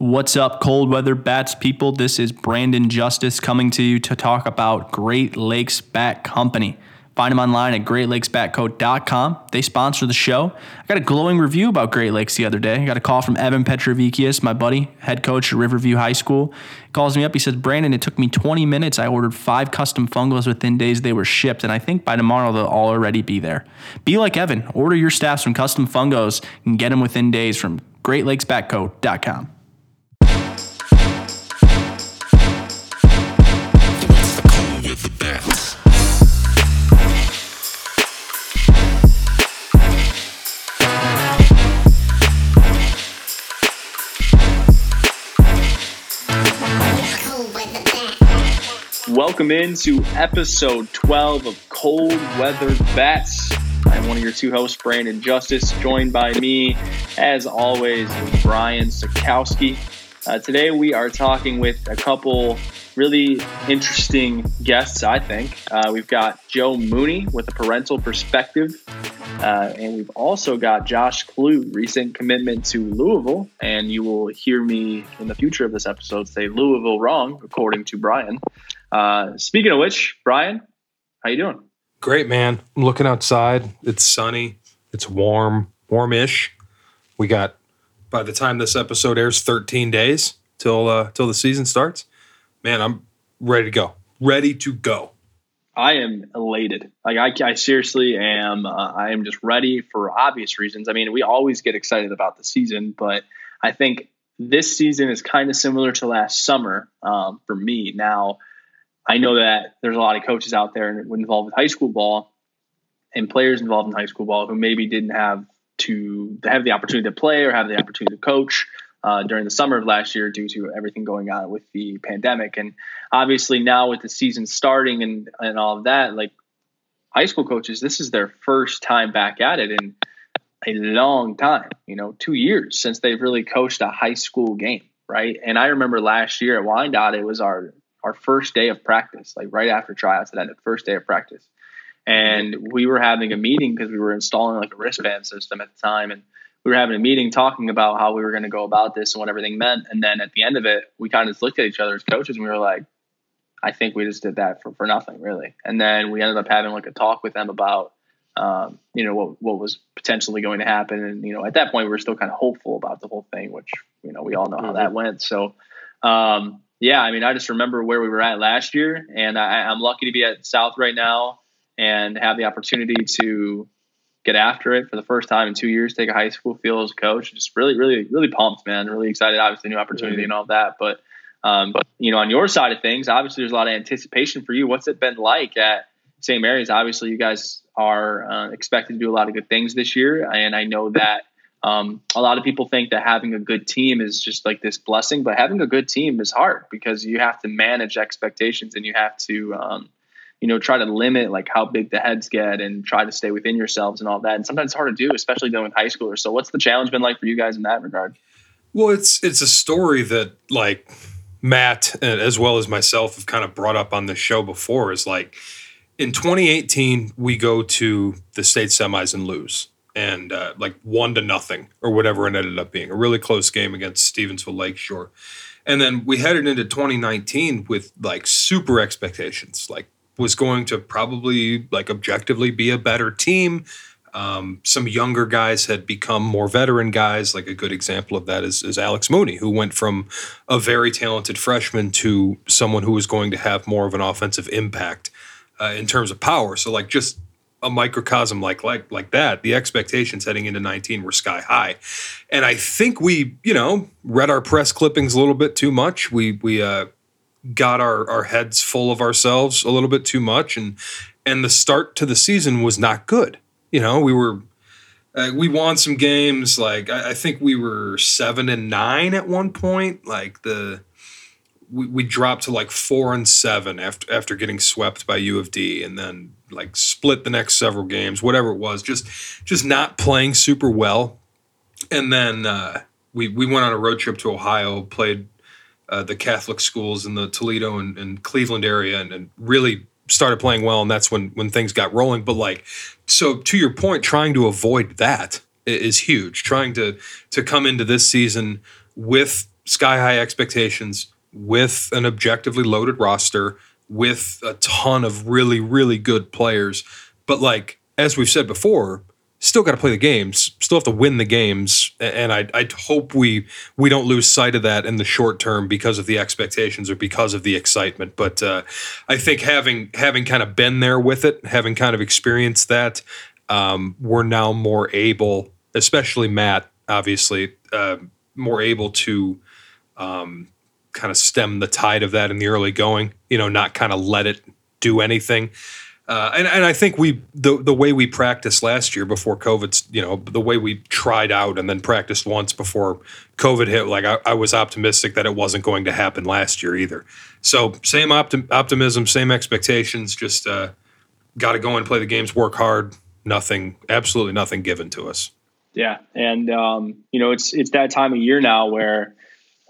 What's up, cold weather bats people? This is Brandon Justice coming to you to talk about Great Lakes Bat Company. Find them online at greatlakesbatco.com. They sponsor the show. I got a glowing review about Great Lakes the other day. I got a call from Evan Petrovikius, my buddy, head coach at Riverview High School. He calls me up. He says, Brandon, it took me 20 minutes. I ordered five custom fungos within days they were shipped, and I think by tomorrow they'll all already be there. Be like Evan. Order your staffs from custom fungos and get them within days from greatlakesbatco.com. Welcome into episode 12 of Cold Weather Bats. I'm one of your two hosts, Brandon Justice, joined by me, as always, Brian Sikowski. Uh, today we are talking with a couple really interesting guests, I think. Uh, we've got Joe Mooney with a parental perspective, uh, and we've also got Josh Klug, recent commitment to Louisville. And you will hear me in the future of this episode say Louisville wrong, according to Brian. Uh, speaking of which, Brian, how you doing? Great, man. I'm looking outside. It's sunny. It's warm, warmish. We got by the time this episode airs, 13 days till uh, till the season starts. Man, I'm ready to go. Ready to go. I am elated. Like I, I seriously am. Uh, I am just ready for obvious reasons. I mean, we always get excited about the season, but I think this season is kind of similar to last summer um, for me. Now, I know that there's a lot of coaches out there involved with high school ball and players involved in high school ball who maybe didn't have to have the opportunity to play or have the opportunity to coach uh, during the summer of last year due to everything going on with the pandemic. And obviously now with the season starting and, and all of that, like high school coaches, this is their first time back at it in a long time, you know, two years since they've really coached a high school game. Right. And I remember last year at Wyandotte, it was our our first day of practice, like right after tryouts it ended, first day of practice. And we were having a meeting because we were installing like a wristband system at the time. And we were having a meeting talking about how we were going to go about this and what everything meant. And then at the end of it, we kind of just looked at each other as coaches and we were like, I think we just did that for, for nothing really. And then we ended up having like a talk with them about, um, you know, what, what was potentially going to happen. And, you know, at that point we were still kind of hopeful about the whole thing, which, you know, we all know how that mm-hmm. went. So, um, yeah, I mean, I just remember where we were at last year, and I, I'm lucky to be at South right now and have the opportunity to get after it for the first time in two years, take a high school field as a coach. Just really, really, really pumped, man. Really excited. Obviously, new opportunity mm-hmm. and all that. But, um, but you know, on your side of things, obviously, there's a lot of anticipation for you. What's it been like at St. Mary's? Obviously, you guys are uh, expected to do a lot of good things this year, and I know that um, a lot of people think that having a good team is just like this blessing, but having a good team is hard because you have to manage expectations and you have to, um, you know, try to limit like how big the heads get and try to stay within yourselves and all that. And sometimes it's hard to do, especially dealing with high schoolers. So, what's the challenge been like for you guys in that regard? Well, it's it's a story that like Matt as well as myself have kind of brought up on the show before. Is like in 2018 we go to the state semis and lose and uh, like one to nothing or whatever it ended up being a really close game against Stevensville Lakeshore. And then we headed into 2019 with like super expectations, like was going to probably like objectively be a better team. Um, some younger guys had become more veteran guys. Like a good example of that is, is Alex Mooney, who went from a very talented freshman to someone who was going to have more of an offensive impact uh, in terms of power. So like just a microcosm like like like that, the expectations heading into 19 were sky high. And I think we, you know, read our press clippings a little bit too much. We we uh, got our our heads full of ourselves a little bit too much and and the start to the season was not good. You know, we were uh, we won some games like I, I think we were 7 and 9 at one point, like the we, we dropped to like four and seven after after getting swept by U of D, and then like split the next several games, whatever it was, just just not playing super well. And then uh, we we went on a road trip to Ohio, played uh, the Catholic schools in the Toledo and, and Cleveland area, and, and, really started playing well. And that's when when things got rolling. But like, so to your point, trying to avoid that is huge. Trying to to come into this season with sky high expectations with an objectively loaded roster with a ton of really really good players. But like as we've said before still got to play the games still have to win the games and I, I hope we we don't lose sight of that in the short term because of the expectations or because of the excitement. But uh, i think having having kind of been there with it having kind of experienced that um, we're now more able especially matt obviously uh, more able to um, kind of stem the tide of that in the early going. You know, not kind of let it do anything. Uh, and, and I think we the the way we practiced last year before COVID, you know, the way we tried out and then practiced once before COVID hit, like I, I was optimistic that it wasn't going to happen last year either. So same optim- optimism, same expectations. Just uh, got to go and play the games, work hard. Nothing, absolutely nothing given to us. Yeah, and um, you know it's it's that time of year now where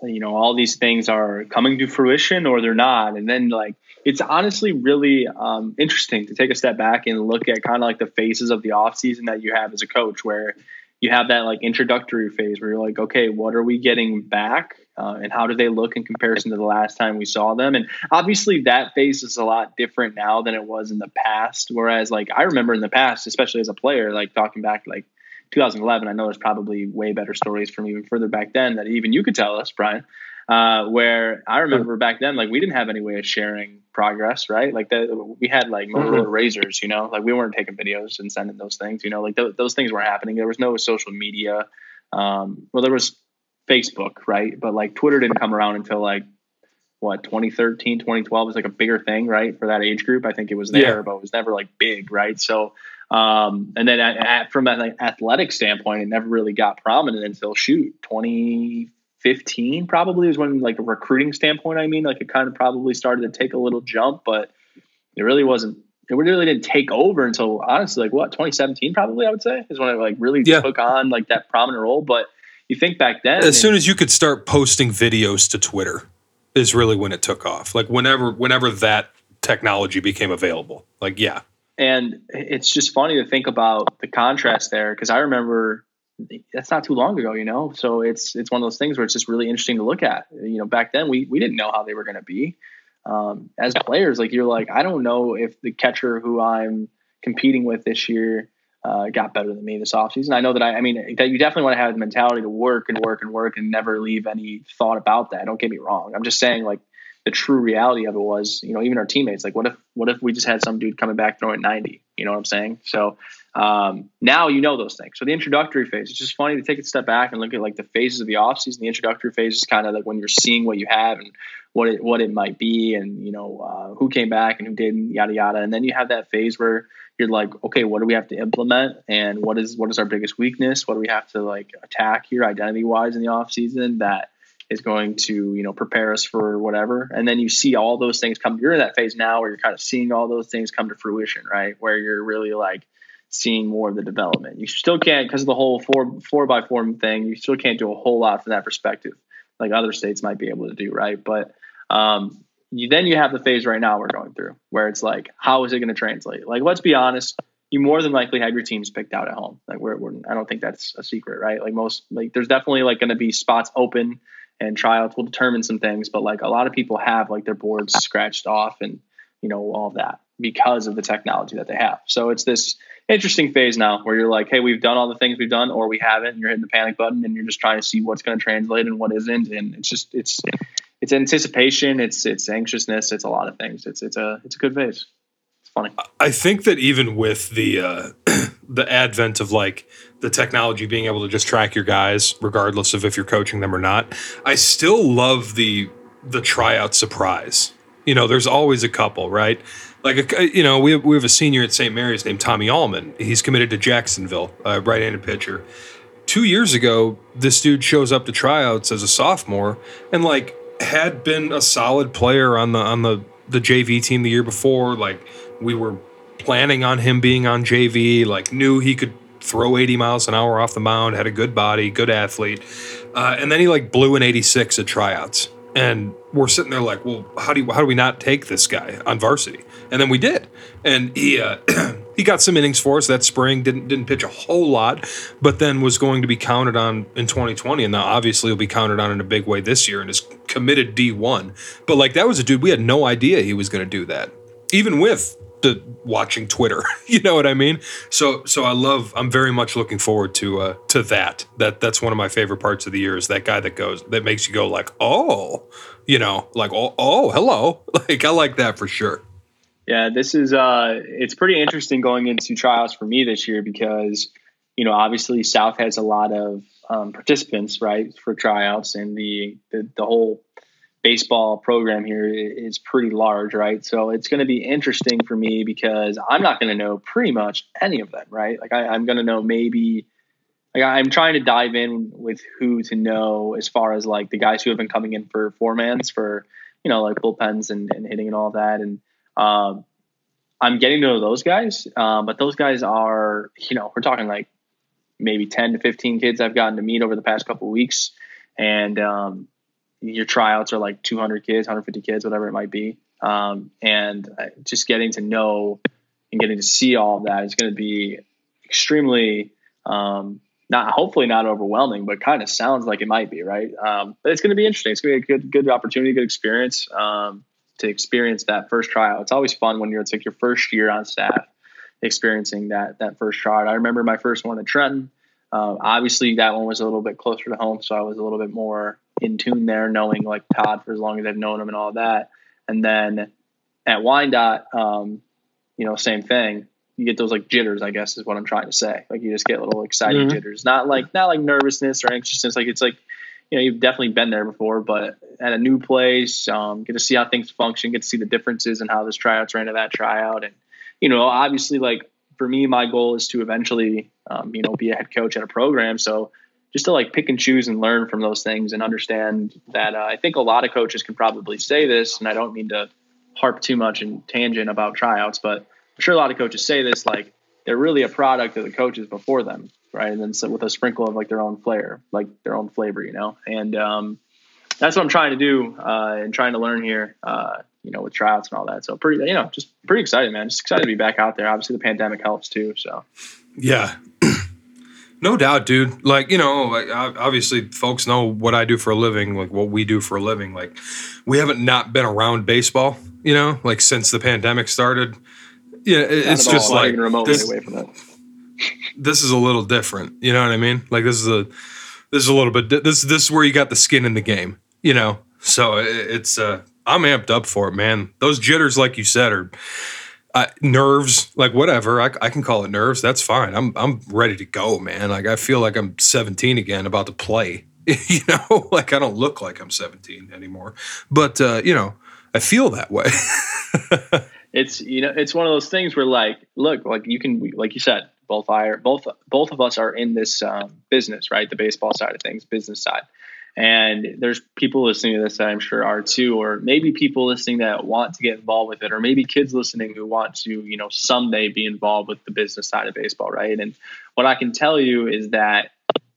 you know all these things are coming to fruition or they're not. And then like it's honestly really um, interesting to take a step back and look at kind of like the phases of the off season that you have as a coach where you have that like introductory phase where you're like okay what are we getting back? Uh, and how do they look in comparison to the last time we saw them? And obviously that phase is a lot different now than it was in the past. Whereas like i remember in the past especially as a player like talking back like 2011, I know there's probably way better stories from even further back then that even you could tell us, Brian. Uh, where I remember back then, like we didn't have any way of sharing progress, right? Like that, we had like Motorola mm-hmm. Razrs, you know, like we weren't taking videos and sending those things, you know, like th- those things weren't happening. There was no social media. Um, well, there was Facebook, right? But like Twitter didn't come around until like what 2013 2012 was like a bigger thing right for that age group i think it was there yeah. but it was never like big right so um, and then at, at, from an athletic standpoint, it never really got prominent until shoot 2015 probably was when like a recruiting standpoint. I mean, like it kind of probably started to take a little jump, but it really wasn't. It really didn't take over until honestly, like what 2017 probably I would say is when it like really yeah. took on like that prominent role. But you think back then, as soon as you could start posting videos to Twitter, is really when it took off. Like whenever whenever that technology became available. Like yeah, and it's just funny to think about the contrast there because I remember that's not too long ago, you know. So it's it's one of those things where it's just really interesting to look at. You know, back then we we didn't know how they were going to be. Um, as players, like you're like, I don't know if the catcher who I'm competing with this year uh, got better than me this offseason. I know that I, I mean, that you definitely want to have the mentality to work and work and work and never leave any thought about that. Don't get me wrong. I'm just saying, like, the true reality of it was, you know, even our teammates, like, what if, what if we just had some dude coming back throwing 90? You know what I'm saying? So um, now you know those things. So the introductory phase, it's just funny to take a step back and look at like the phases of the offseason. The introductory phase is kind of like when you're seeing what you have and what it, what it might be and, you know, uh, who came back and who didn't, yada, yada. And then you have that phase where you're like, okay, what do we have to implement? And what is, what is our biggest weakness? What do we have to like attack here identity wise in the offseason that, is going to you know prepare us for whatever. And then you see all those things come you're in that phase now where you're kind of seeing all those things come to fruition right? Where you're really like seeing more of the development. You still can't because of the whole four four by four thing you still can't do a whole lot from that perspective like other states might be able to do right? But um, you, then you have the phase right now we're going through where it's like how is it going to translate? Like let's be honest you more than likely have your teams picked out at home. Like we're, we're i don't think that's a secret right? Like most like there's definitely like going to be spots open and tryouts will determine some things. But like a lot of people have like their boards scratched off and you know all of that because of the technology that they have. So it's this interesting phase now where you're like, hey, we've done all the things we've done, or we haven't. And you're hitting the panic button and you're just trying to see what's going to translate and what isn't. And it's just it's it's anticipation, it's it's anxiousness, it's a lot of things. It's it's a it's a good phase. It's funny. I think that even with the uh, the advent of like the technology being able to just track your guys regardless of if you're coaching them or not. I still love the the tryout surprise. You know there's always a couple right? Like a, you know we have, we have a senior at st mary's named tommy allman. He's committed to jacksonville uh, right-handed pitcher. Two years ago this dude shows up to tryouts as a sophomore and like had been a solid player on the on the the jv team the year before. Like we were planning on him being on jv like knew he could throw 80 miles an hour off the mound, had a good body, good athlete. Uh, and then he like blew an 86 at tryouts. And we're sitting there like, well, how do you, how do we not take this guy on varsity? And then we did. And he uh, he got some innings for us that spring. Didn't didn't pitch a whole lot, but then was going to be counted on in 2020, and now obviously will be counted on in a big way this year, and is committed D1. But like that was a dude we had no idea he was going to do that, even with the watching Twitter. you know what I mean? So so I love. I'm very much looking forward to uh, to that. That that's one of my favorite parts of the year is that guy that goes that makes you go like oh, you know, like oh oh hello. Like I like that for sure. Yeah, this is uh it's pretty interesting going into trials for me this year because you know obviously South has a lot of um, participants right for tryouts and the, the the whole baseball program here is pretty large, right? So it's going to be interesting for me because I'm not going to know pretty much any of them, right? Like I, am going to know maybe, like I'm trying to dive in with who to know as far as like the guys who have been coming in for four mans for, you know, like bullpens and, and hitting and all that. And um, I'm getting to know those guys, um, but those guys are, you know, we're talking like maybe 10 to 15 kids I've gotten to meet over the past couple weeks. And, um, your tryouts are like 200 kids, 150 kids, whatever it might be. Um, and uh, just getting to know and getting to see all of that is going to be extremely, um, not hopefully not overwhelming, but kind of sounds like it might be, right? Um, but it's going to be interesting. It's going to be a good, good opportunity, good experience um, to experience that first tryout. It's always fun when you're it's like your first year on staff, experiencing that that first tryout. I remember my first one at Trenton. Uh, obviously, that one was a little bit closer to home, so I was a little bit more in tune there, knowing like Todd for as long as I've known him and all that. And then at Wyandotte, um, you know, same thing. You get those like jitters, I guess is what I'm trying to say. Like you just get little exciting mm-hmm. jitters, not like not like nervousness or anxiousness. Like it's like you know you've definitely been there before, but at a new place, um, get to see how things function, get to see the differences and how this tryout's ran to that tryout, and you know, obviously, like for me, my goal is to eventually, um, you know, be a head coach at a program. So just to like pick and choose and learn from those things and understand that uh, I think a lot of coaches can probably say this, and I don't mean to harp too much in tangent about tryouts, but I'm sure a lot of coaches say this like they're really a product of the coaches before them, right? And then so with a sprinkle of like their own flair, like their own flavor, you know. And um, that's what I'm trying to do uh, and trying to learn here, uh, you know, with tryouts and all that. So pretty, you know, just pretty excited, man. Just excited to be back out there. Obviously, the pandemic helps too. So yeah, no doubt, dude. Like, you know, like, obviously folks know what I do for a living, like what we do for a living. Like, we haven't not been around baseball, you know, like since the pandemic started. Yeah, it's just like this, away from that. this is a little different. You know what I mean? Like this is a this is a little bit this this is where you got the skin in the game, you know. So it's uh I'm amped up for it, man. Those jitters, like you said, are uh, nerves, like whatever. I, I, can call it nerves. That's fine. I'm I'm ready to go, man. Like I feel like I'm 17 again, about to play. you know, like I don't look like I'm 17 anymore, but uh, you know, I feel that way. it's you know, it's one of those things where like, look, like you can, like you said, both I both both of us are in this um, business, right? The baseball side of things, business side. And there's people listening to this that I'm sure are too, or maybe people listening that want to get involved with it, or maybe kids listening who want to, you know, someday be involved with the business side of baseball, right? And what I can tell you is that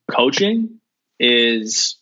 coaching is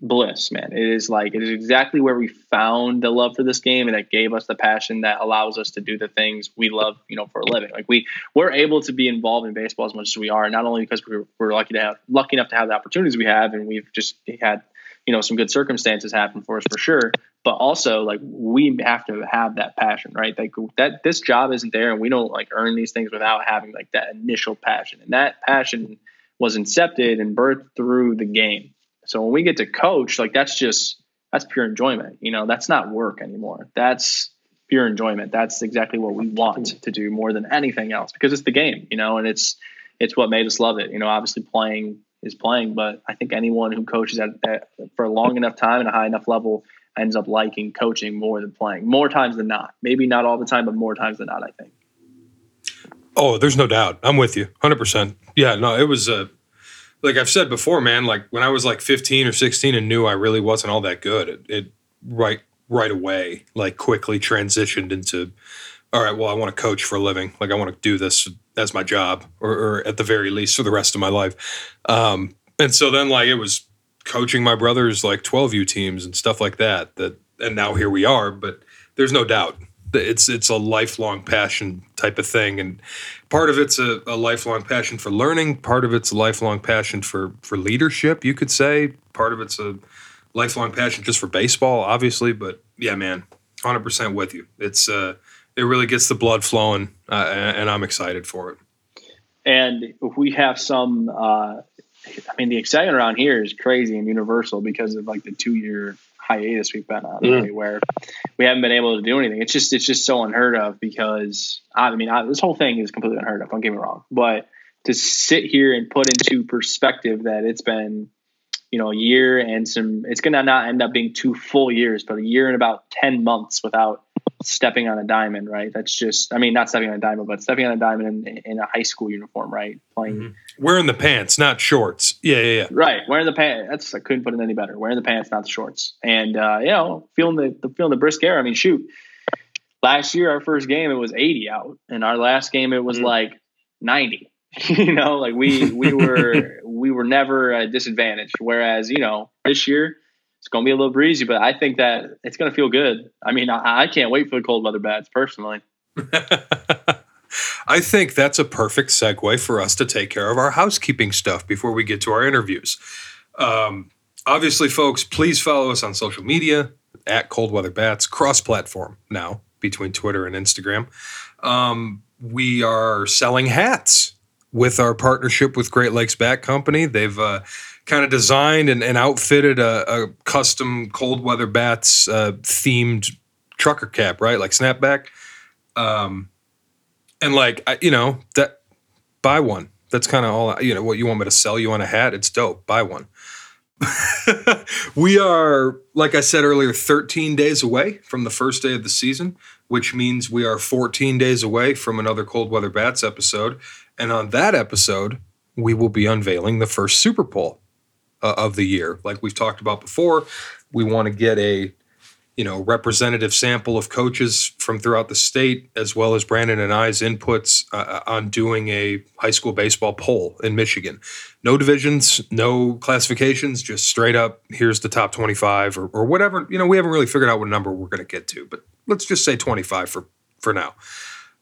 bliss, man. It is like it is exactly where we found the love for this game and that gave us the passion that allows us to do the things we love, you know, for a living. Like we we're able to be involved in baseball as much as we are, not only because we're, we're lucky to have lucky enough to have the opportunities we have and we've just had you know some good circumstances happen for us for sure but also like we have to have that passion right like that this job isn't there and we don't like earn these things without having like that initial passion and that passion was incepted and birthed through the game so when we get to coach like that's just that's pure enjoyment you know that's not work anymore that's pure enjoyment that's exactly what we want to do more than anything else because it's the game you know and it's it's what made us love it you know obviously playing is playing. But I think anyone who coaches at, at, for a long enough time and a high enough level ends up liking coaching more than playing, more times than not. Maybe not all the time, but more times than not. I think. Oh, there's no doubt. I'm with you, hundred percent. Yeah, no, it was uh, like I've said before, man. Like when I was like 15 or 16 and knew I really wasn't all that good, it, it right right away like quickly transitioned into all right, well, I want to coach for a living. Like I want to do this as my job, or, or at the very least for the rest of my life. Um, and so then like it was coaching my brother's like 12U teams and stuff like that. That and now here we are. But there's no doubt It's it's a lifelong passion type of thing, and part of it's a, a lifelong passion for learning. Part of it's a lifelong passion for for leadership. You could say part of it's a lifelong passion just for baseball, obviously. But yeah, man, hundred percent with you. It's uh, it really gets the blood flowing, uh, and I'm excited for it. And if we have some, uh, I mean, the excitement around here is crazy and universal because of like the two year hiatus we've been on, mm. right, where we haven't been able to do anything. It's just it's just so unheard of because I mean I, this whole thing is completely unheard of. Don't get me wrong, but to sit here and put into perspective that it's been you know a year and some it's going to not end up being two full years, but a year and about ten months without stepping on a diamond, right? That's just, I mean, not stepping on a diamond, but stepping on a diamond in, in a high school uniform, right? Playing. Mm-hmm. Wearing the pants, not shorts. Yeah, yeah, yeah. Right. Wearing the pants. That's, I couldn't put it any better. Wearing the pants, not the shorts. And, uh, you know, feeling the, the, feeling the brisk air. I mean, shoot, last year, our first game, it was 80 out. And our last game, it was mm-hmm. like 90. you know, like we, we were, we were never a disadvantage. Whereas, you know, this year, it's going to be a little breezy, but I think that it's going to feel good. I mean, I, I can't wait for the cold weather bats personally. I think that's a perfect segue for us to take care of our housekeeping stuff before we get to our interviews. Um, obviously, folks, please follow us on social media at Cold Weather Bats, cross platform now between Twitter and Instagram. Um, we are selling hats with our partnership with Great Lakes Bat Company. They've uh, kind of designed and, and outfitted a, a, custom cold weather bats uh, themed trucker cap, right? Like snapback. Um, and like, I, you know, that buy one. That's kind of all, you know, what you want me to sell you on a hat. It's dope. Buy one. we are, like I said earlier, 13 days away from the first day of the season, which means we are 14 days away from another Cold Weather Bats episode. And on that episode, we will be unveiling the first Super Bowl uh, of the year. Like we've talked about before, we want to get a you know representative sample of coaches from throughout the state, as well as Brandon and I's inputs uh, uh, on doing a high school baseball poll in Michigan. No divisions, no classifications, just straight up. Here's the top 25 or, or whatever. You know, we haven't really figured out what number we're going to get to, but let's just say 25 for for now.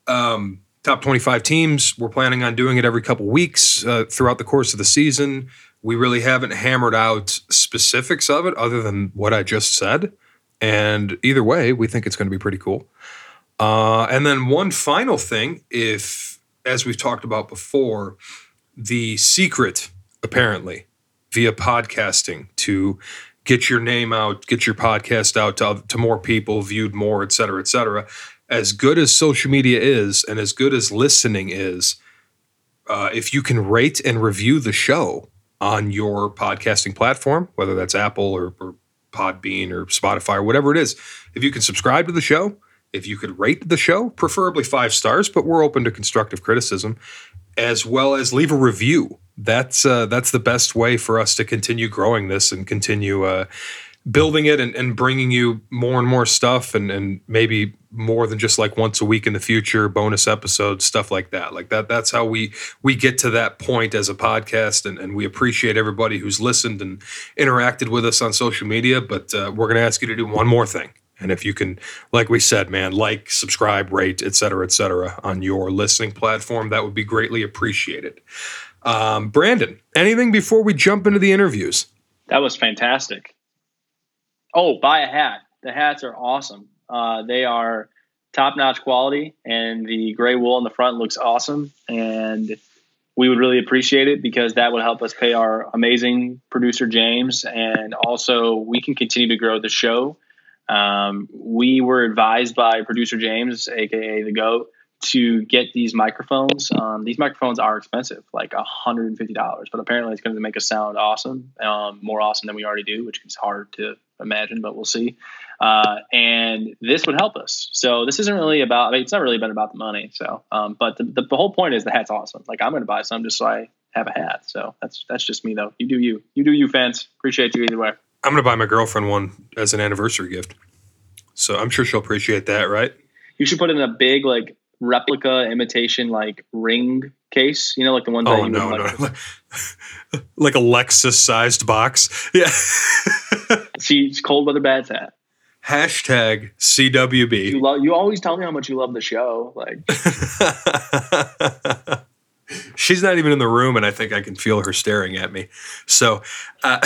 Um, top 25 teams. We're planning on doing it every couple weeks uh, throughout the course of the season. We really haven't hammered out specifics of it other than what I just said. And either way, we think it's going to be pretty cool. Uh, and then one final thing, if, as we've talked about before, the secret, apparently, via podcasting to get your name out, get your podcast out to, to more people, viewed more, et cetera, et cetera. As good as social media is and as good as listening is, uh, if you can rate and review the show, on your podcasting platform, whether that's Apple or, or Podbean or Spotify or whatever it is. If you can subscribe to the show, if you could rate the show, preferably five stars, but we're open to constructive criticism, as well as leave a review. That's uh, that's the best way for us to continue growing this and continue uh, building it and, and bringing you more and more stuff and, and maybe more than just like once a week in the future bonus episodes stuff like that. Like that that's how we we get to that point as a podcast and, and we appreciate everybody who's listened and interacted with us on social media but uh, we're going to ask you to do one more thing. And if you can like we said man like subscribe rate et cetera et cetera on your listening platform that would be greatly appreciated. Um, brandon anything before we jump into the interviews? That was fantastic Oh, buy a hat. The hats are awesome. Uh, they are top notch quality, and the gray wool on the front looks awesome. And we would really appreciate it because that would help us pay our amazing producer James, and also we can continue to grow the show. Um, we were advised by producer James, aka the Goat, to get these microphones. Um, these microphones are expensive, like $150, but apparently it's going to make us sound awesome, um, more awesome than we already do, which is hard to imagine, but we'll see. Uh, and this would help us. So this isn't really about. I mean, it's not really been about the money. So, um, but the, the, the whole point is the hat's awesome. Like I'm going to buy some just so I have a hat. So that's that's just me though. You do you. You do you, fans. Appreciate you either way. I'm going to buy my girlfriend one as an anniversary gift. So I'm sure she'll appreciate that, right? You should put in a big like replica imitation like ring case. You know, like the ones. Oh that you no, like, no, like a Lexus sized box. Yeah. See, it's cold weather bats hat. Hashtag CWB. You love. You always tell me how much you love the show. Like She's not even in the room, and I think I can feel her staring at me. So, uh,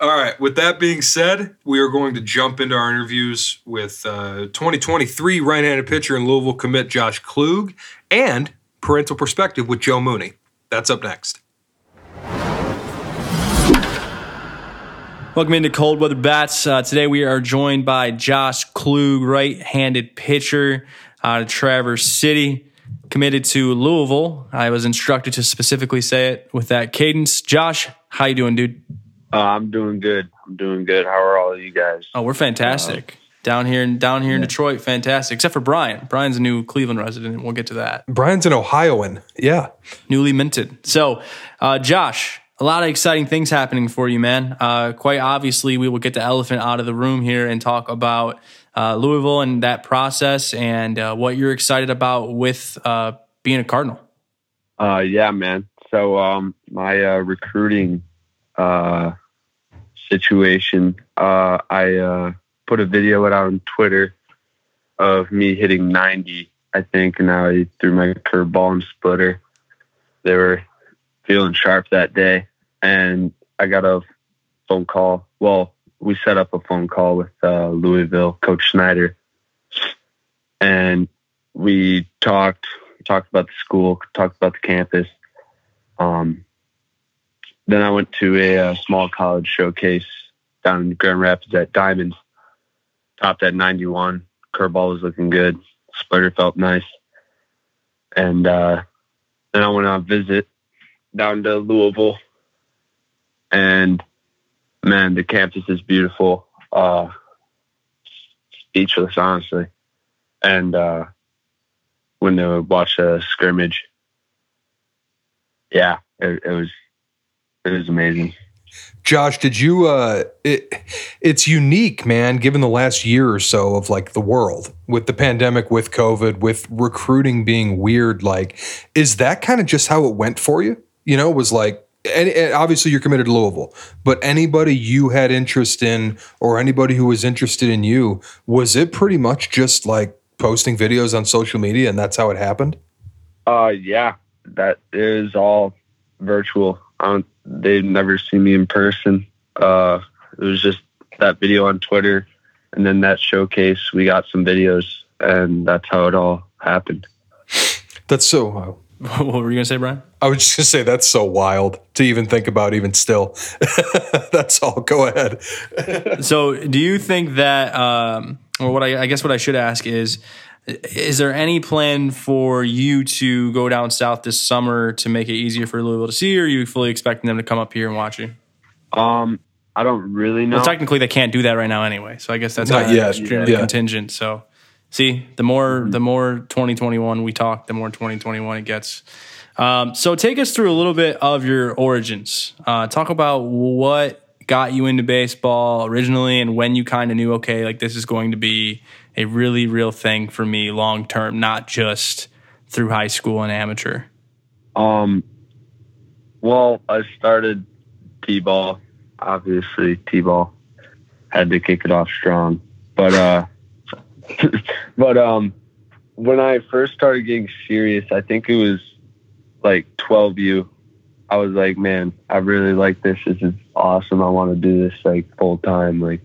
all right. With that being said, we are going to jump into our interviews with uh, 2023 right-handed pitcher and Louisville commit Josh Klug and parental perspective with Joe Mooney. That's up next. Welcome into Cold Weather Bats. Uh, today we are joined by Josh Klug, right-handed pitcher out of Traverse City, committed to Louisville. I was instructed to specifically say it with that cadence. Josh, how you doing, dude? Uh, I'm doing good. I'm doing good. How are all of you guys? Oh, we're fantastic. down here in down here in Detroit, fantastic. Except for Brian. Brian's a new Cleveland resident, and we'll get to that. Brian's an Ohioan. Yeah. newly minted. So, uh, Josh, a lot of exciting things happening for you, man. Uh, quite obviously, we will get the elephant out of the room here and talk about uh, Louisville and that process and uh, what you're excited about with uh, being a Cardinal. Uh, yeah, man. So um, my uh, recruiting uh, situation, uh, I uh, put a video out on Twitter of me hitting 90, I think, and I threw my curveball and splitter. They were feeling sharp that day, and I got a phone call. Well, we set up a phone call with uh, Louisville, Coach Snider, and we talked talked about the school, talked about the campus. Um, then I went to a, uh small college showcase down in Grand Rapids at Diamonds. Topped at 91. Curveball was looking good. Splitter felt nice. And uh, then I went on a visit down to Louisville. And man, the campus is beautiful. Uh, speechless, honestly. And uh, when they would watch a scrimmage, yeah, it, it was it was amazing. Josh, did you uh it it's unique, man, given the last year or so of like the world with the pandemic, with COVID, with recruiting being weird, like is that kind of just how it went for you? You know, was like and, and obviously you're committed to Louisville, but anybody you had interest in or anybody who was interested in you, was it pretty much just like posting videos on social media and that's how it happened? Uh, yeah, that is all virtual. I don't, they've never seen me in person. Uh, it was just that video on Twitter, and then that showcase. We got some videos, and that's how it all happened. That's so wild. what were you going to say, Brian? I was just gonna say that's so wild to even think about, even still. that's all. Go ahead. so do you think that um, or what I, I guess what i should ask is is there any plan for you to go down south this summer to make it easier for louisville to see or are you fully expecting them to come up here and watch you? Um, I don't really know. well technically they can't do that right now anyway so i guess that's Not kinda yet, extremely yeah. contingent so. See the more the more 2021 we talk the more 2021 it gets. Um, so take us through a little bit of your origins. Uh, talk about what got you into baseball originally and when you kind of knew okay like this is going to be a really real thing for me long term not just through high school and amateur Um, well, I started t-ball. Obviously, t-ball had to kick it off strong, but uh, but um, when I first started getting serious, I think it was like 12U. I was like, man, I really like this. This is awesome. I want to do this like full time. Like,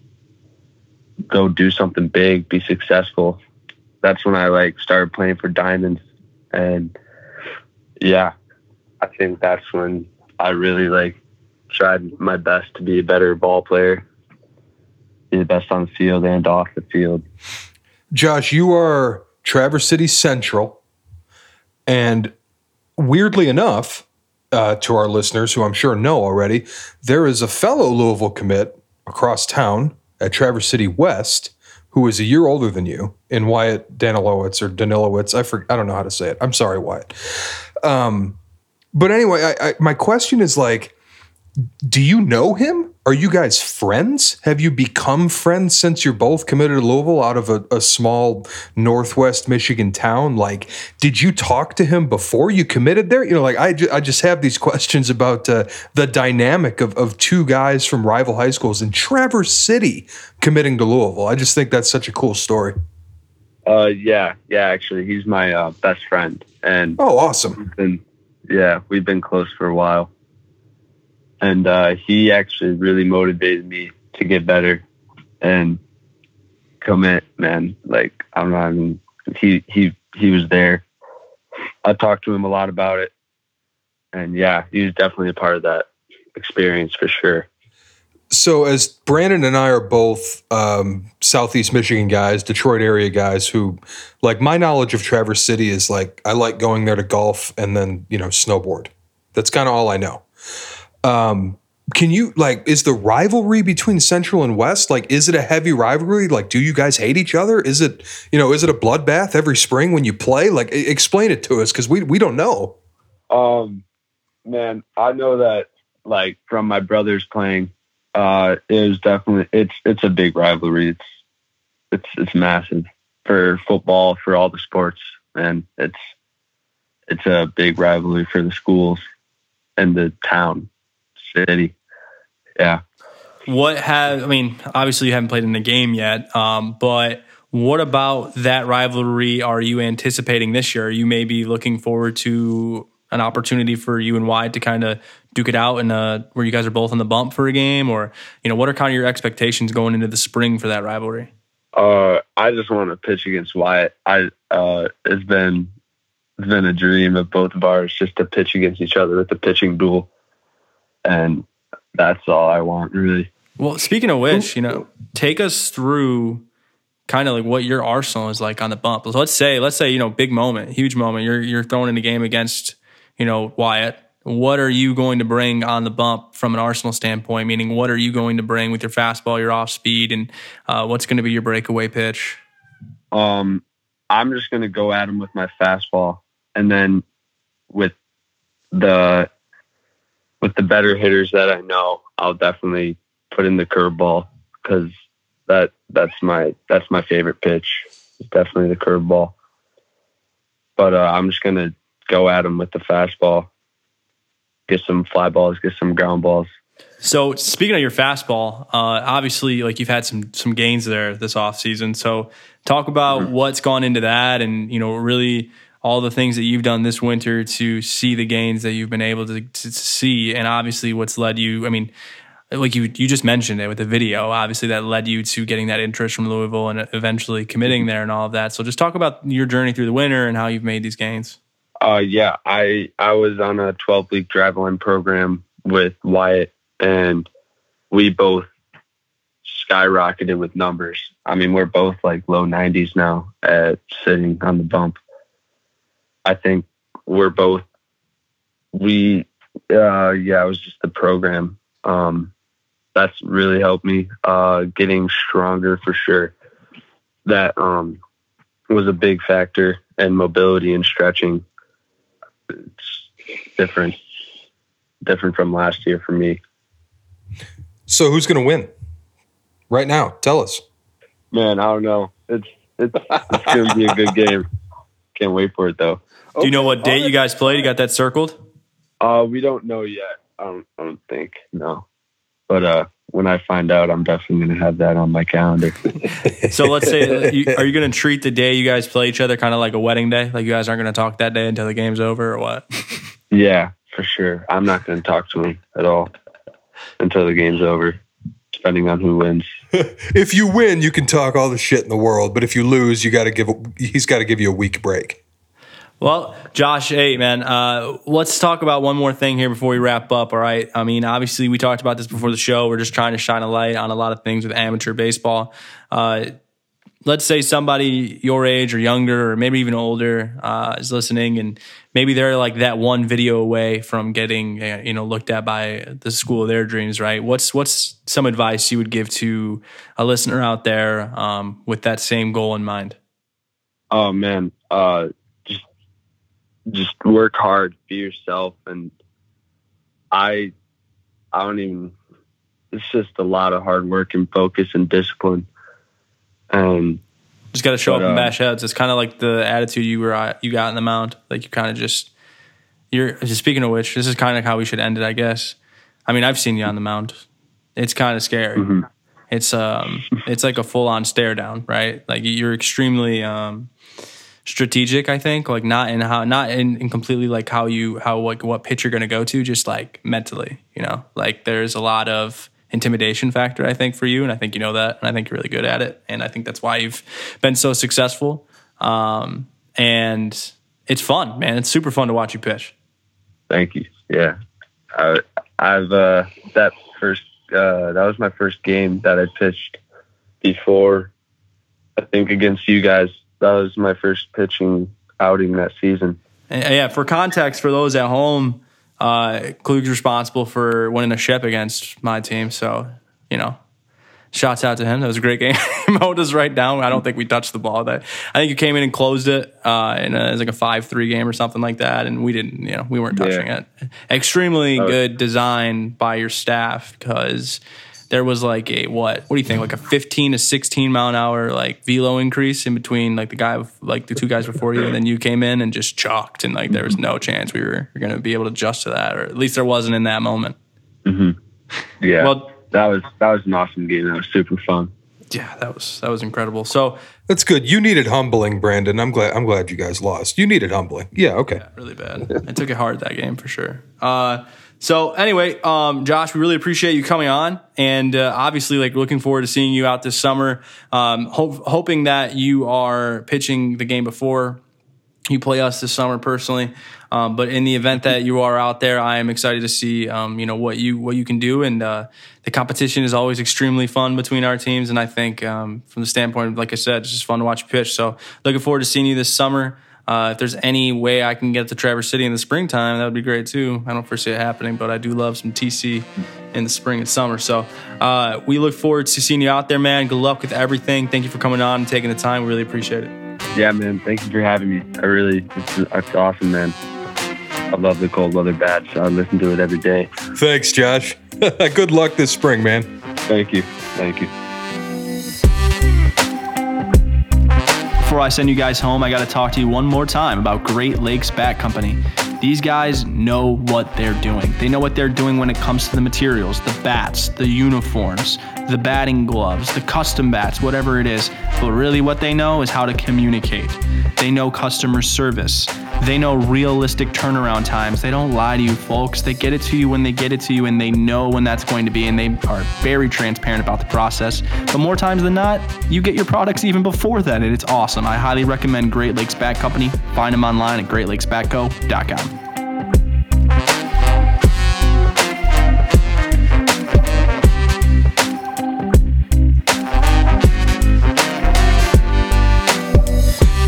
go do something big, be successful. That's when I like started playing for Diamonds, and yeah, I think that's when I really like tried my best to be a better ball player, be the best on the field and off the field. Josh, you are Traverse City Central, and weirdly enough, uh, to our listeners who I'm sure know already, there is a fellow Louisville commit across town at Traverse City West who is a year older than you in Wyatt Danilowitz or Danilowitz. I for, I don't know how to say it. I'm sorry, Wyatt. Um, but anyway, I, I, my question is like, do you know him? Are you guys friends? Have you become friends since you're both committed to Louisville out of a, a small Northwest Michigan town? Like, did you talk to him before you committed there? You know, like I, ju- I just have these questions about uh, the dynamic of, of two guys from rival high schools in Traverse City committing to Louisville. I just think that's such a cool story. Uh, yeah, yeah. Actually, he's my uh, best friend, and Oh, awesome. we've yeah, we've been close for a while. And uh, he actually really motivated me to get better and commit, man. Like I'm not even. He he he was there. I talked to him a lot about it, and yeah, he was definitely a part of that experience for sure. So, as Brandon and I are both um, Southeast Michigan guys, Detroit area guys, who like my knowledge of Traverse City is like I like going there to golf and then you know snowboard. That's kind of all I know. Um, can you like is the rivalry between Central and West like is it a heavy rivalry? Like, do you guys hate each other? Is it you know is it a bloodbath every spring when you play? Like, explain it to us because we we don't know. Um, man, I know that like from my brothers playing, uh, it was definitely it's it's a big rivalry. It's it's it's massive for football for all the sports, and it's it's a big rivalry for the schools and the town, city. Yeah. What have I mean? Obviously, you haven't played in the game yet, um, but what about that rivalry? Are you anticipating this year? Are you maybe looking forward to an opportunity for you and Wyatt to kind of duke it out in a where you guys are both on the bump for a game, or you know, what are kind of your expectations going into the spring for that rivalry? Uh, I just want to pitch against Wyatt. I uh, it's been it's been a dream of both of ours just to pitch against each other with the pitching duel, and that's all I want really. Well, speaking of which, you know, take us through kind of like what your arsenal is like on the bump. Let's say, let's say, you know, big moment, huge moment. You're you're throwing in a game against, you know, Wyatt. What are you going to bring on the bump from an arsenal standpoint? Meaning, what are you going to bring with your fastball, your off speed, and uh, what's going to be your breakaway pitch? Um, I'm just gonna go at him with my fastball, and then with the with the better hitters that I know, I'll definitely put in the curveball because that that's my that's my favorite pitch. It's definitely the curveball. But uh, I'm just gonna go at him with the fastball, get some fly balls, get some ground balls. So speaking of your fastball, uh, obviously, like you've had some some gains there this offseason. So talk about what's gone into that, and you know, really all the things that you've done this winter to see the gains that you've been able to, to see, and obviously what's led you. I mean, like you you just mentioned it with the video. Obviously, that led you to getting that interest from Louisville and eventually committing there and all of that. So just talk about your journey through the winter and how you've made these gains. Uh, yeah, I I was on a 12 week driveline program with Wyatt, and we both skyrocketed with numbers. I mean, we're both like low 90s now at sitting on the bump. I think we're both we uh yeah, it was just the program. Um that's really helped me uh getting stronger for sure. That um was a big factor and mobility and stretching. It's different different from last year for me. So, who's going to win right now? Tell us. Man, I don't know. It's it's it's gonna be a good game. Can't wait for it though. Do you know what date you guys played? You got that circled? Uh, we don't know yet. I don't. I don't think no. But uh, when I find out, I'm definitely gonna have that on my calendar. So let's say, you, are you going to treat the day you guys play each other kind of like a wedding day? Like you guys aren't going to talk that day until the game's over, or what? yeah, for sure. I'm not gonna talk to him at all until the game's over, depending on who wins. if you win, you can talk all the shit in the world, but if you lose, you got to give he's got to give you a week break. Well, Josh, hey man, uh, let's talk about one more thing here before we wrap up. All right. I mean, obviously, we talked about this before the show. We're just trying to shine a light on a lot of things with amateur baseball. Uh, let's say somebody your age or younger, or maybe even older, uh, is listening, and maybe they're like that one video away from getting uh, you know looked at by the school of their dreams. Right? What's what's some advice you would give to a listener out there um, with that same goal in mind? Oh man, uh, just just work hard, be yourself, and I I don't even it's just a lot of hard work and focus and discipline. And Just got to show But, up and uh, bash heads. It's kind of like the attitude you were you got in the mound. Like you kind of just you're. Just speaking of which, this is kind of how we should end it, I guess. I mean, I've seen you on the mound. It's kind of scary. It's um, it's like a full on stare down, right? Like you're extremely um, strategic. I think, like not in how, not in, in completely like how you how like what pitch you're gonna go to, just like mentally, you know. Like there's a lot of intimidation factor, I think, for you, and I think you know that, and I think you're really good at it, and I think that's why you've been so successful. Um, and it's fun, man. It's super fun to watch you pitch. thank you. Yeah, I, I've uh, that first uh, that was my first game that I pitched before. I think against you guys. That was my first pitching outing that season. And yeah, for context, for those at home, uh, Klug's responsible for winning a ship against my team. So, you know, shouts out to him. That was a great game. Mowed us right down. I don't think we touched the ball. That I think you came in and closed it. Uh, and it was like a five-three game or something like that. And we didn't, you know, we weren't touching Yeah. it. Extremely Oh. good design by your staff because there was like a what? What do you think? Like a 15 to 16 mile an hour like velo increase in between like the guy like the two guys before you, and then you came in and just chalked, and like there was no chance we were, going to be able to adjust to that, or at least there wasn't in that moment. Yeah, Well, that was that was an awesome game. That was super fun. yeah, that was that was incredible. So That's good. You needed humbling, Brandon. I'm glad. I'm glad you guys lost. You needed humbling. Yeah. Okay. really bad. I took it hard that game for sure. Uh, so anyway, um, Josh, we really appreciate you coming on, and uh, obviously, like looking forward to seeing you out this summer. Um, hoping that you are pitching the game before you play us this summer personally. Um, but in the event that you are out there, I am excited to see um, you know what you what you can do, and uh, the competition is always extremely fun between our teams. And I think um, from the standpoint, like I said, it's just fun to watch pitch. So looking forward to seeing you this summer. Uh, if there's any way I can get to Traverse City in the springtime, that would be great too. I don't foresee it happening, but I do love some TC in the spring and summer. So uh, we look forward to seeing you out there, man. Good luck with everything. Thank you for coming on and taking the time. We really appreciate it. Yeah, man. Thank you for having me. I really, it's, it's awesome, man. I love the Cold Weather Bats. I listen to it every day. Thanks, Josh. good luck this spring, man. Thank you. Thank you. Before I send you guys home, I got to talk to you one more time about Great Lakes Bat Company. These guys know what they're doing. They know what they're doing when it comes to the materials, the bats, the uniforms, the batting gloves, the custom bats, whatever it is. But really, what they know is how to communicate. They know customer service. They know realistic turnaround times. They don't lie to you, folks. They get it to you when they get it to you, and they know when that's going to be, and they are very transparent about the process. But more times than not, you get your products even before that, and it's awesome. I highly recommend Great Lakes Bat Company. Find them online at greatlakesbatco.com.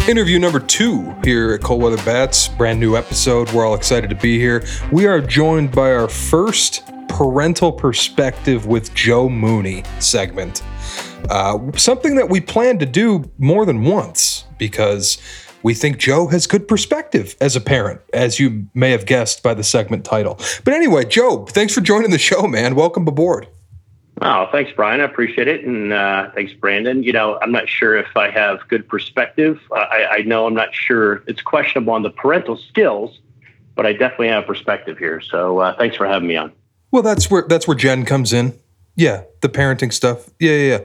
Interview number two here at Cold Weather Bats, brand new episode. We're all excited to be here. We are joined by our first parental perspective with Joe Mooney segment. Uh, something that we plan to do more than once because we think Joe has good perspective as a parent, as you may have guessed by the segment title. But anyway, Joe, thanks for joining the show, man. Welcome aboard. Oh, thanks, Brian. I appreciate it. And uh, thanks, Brandon. You know, I'm not sure if I have good perspective. I, I know I'm not sure. It's questionable on the parental skills, but I definitely have perspective here. So uh, thanks for having me on. Well, that's where that's where Jen comes in. Yeah, the parenting stuff. Yeah, yeah,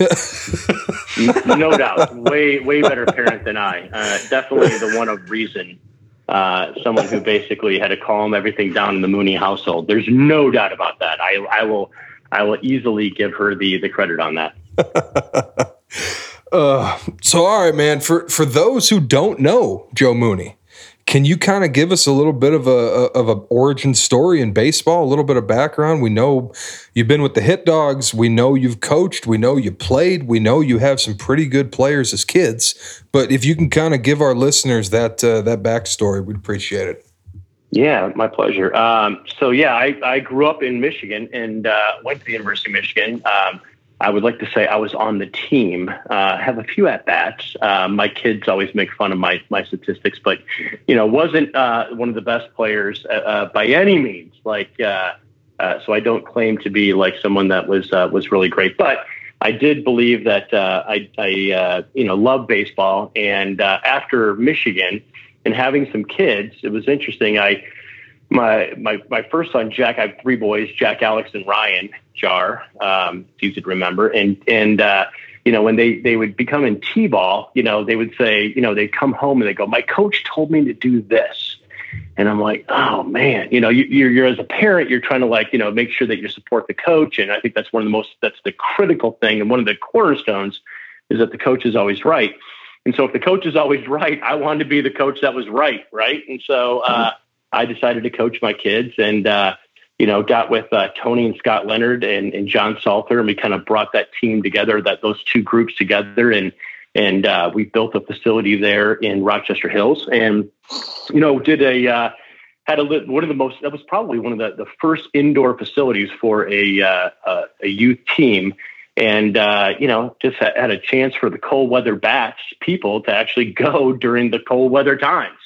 yeah. no doubt. Way, way better parent than I. Uh, definitely the one of reason. Uh, someone who basically had to calm everything down in the Mooney household. There's no doubt about that. I, I will, I will easily give her the the credit on that. Uh, so all right, man. For for those who don't know Joe Mooney, can you kind of give us a little bit of a of a origin story in baseball, a little bit of background? We know you've been with the Hit Dogs. We know you've coached. We know you played. We know you have some pretty good players as kids. But if you can kind of give our listeners that uh, that backstory, we'd appreciate it. Yeah, my pleasure. Um, so yeah, I, I grew up in Michigan and uh, went to the University of Michigan. Um, I would like to say I was on the team. Uh, have a few at bats. Uh, my kids always make fun of my my statistics, but you know, wasn't uh, one of the best players uh, uh, by any means. Like so I don't claim to be like someone that was was really great, but I did believe that I, I you know love baseball. And after Michigan and having some kids, it was interesting. I my my my first son Jack. I have three boys: Jack, Alex, and Ryan Jar. Um, easy to remember. And and uh, you know when they they would become in t-ball, you know they would say, you know they'd come home and they go, my coach told me to do this. And I'm like, oh man, you know, you, you're, you're as a parent, you're trying to like, you know, make sure that you support the coach. And I think that's one of the most, that's the critical thing. And one of the cornerstones is that the coach is always right. And so if the coach is always right, I wanted to be the coach that was right. Right. And so, uh, I decided to coach my kids and, uh, you know, got with uh, Tony and Scott Leonard and, and John Salter, and we kind of brought that team together, that those two groups together, and and uh, we built a facility there in Rochester Hills, and you know, did a uh, had a one of the most that was probably one of the, the first indoor facilities for a uh, a youth team, and uh, you know, just had a chance for the cold weather bats people to actually go during the cold weather times.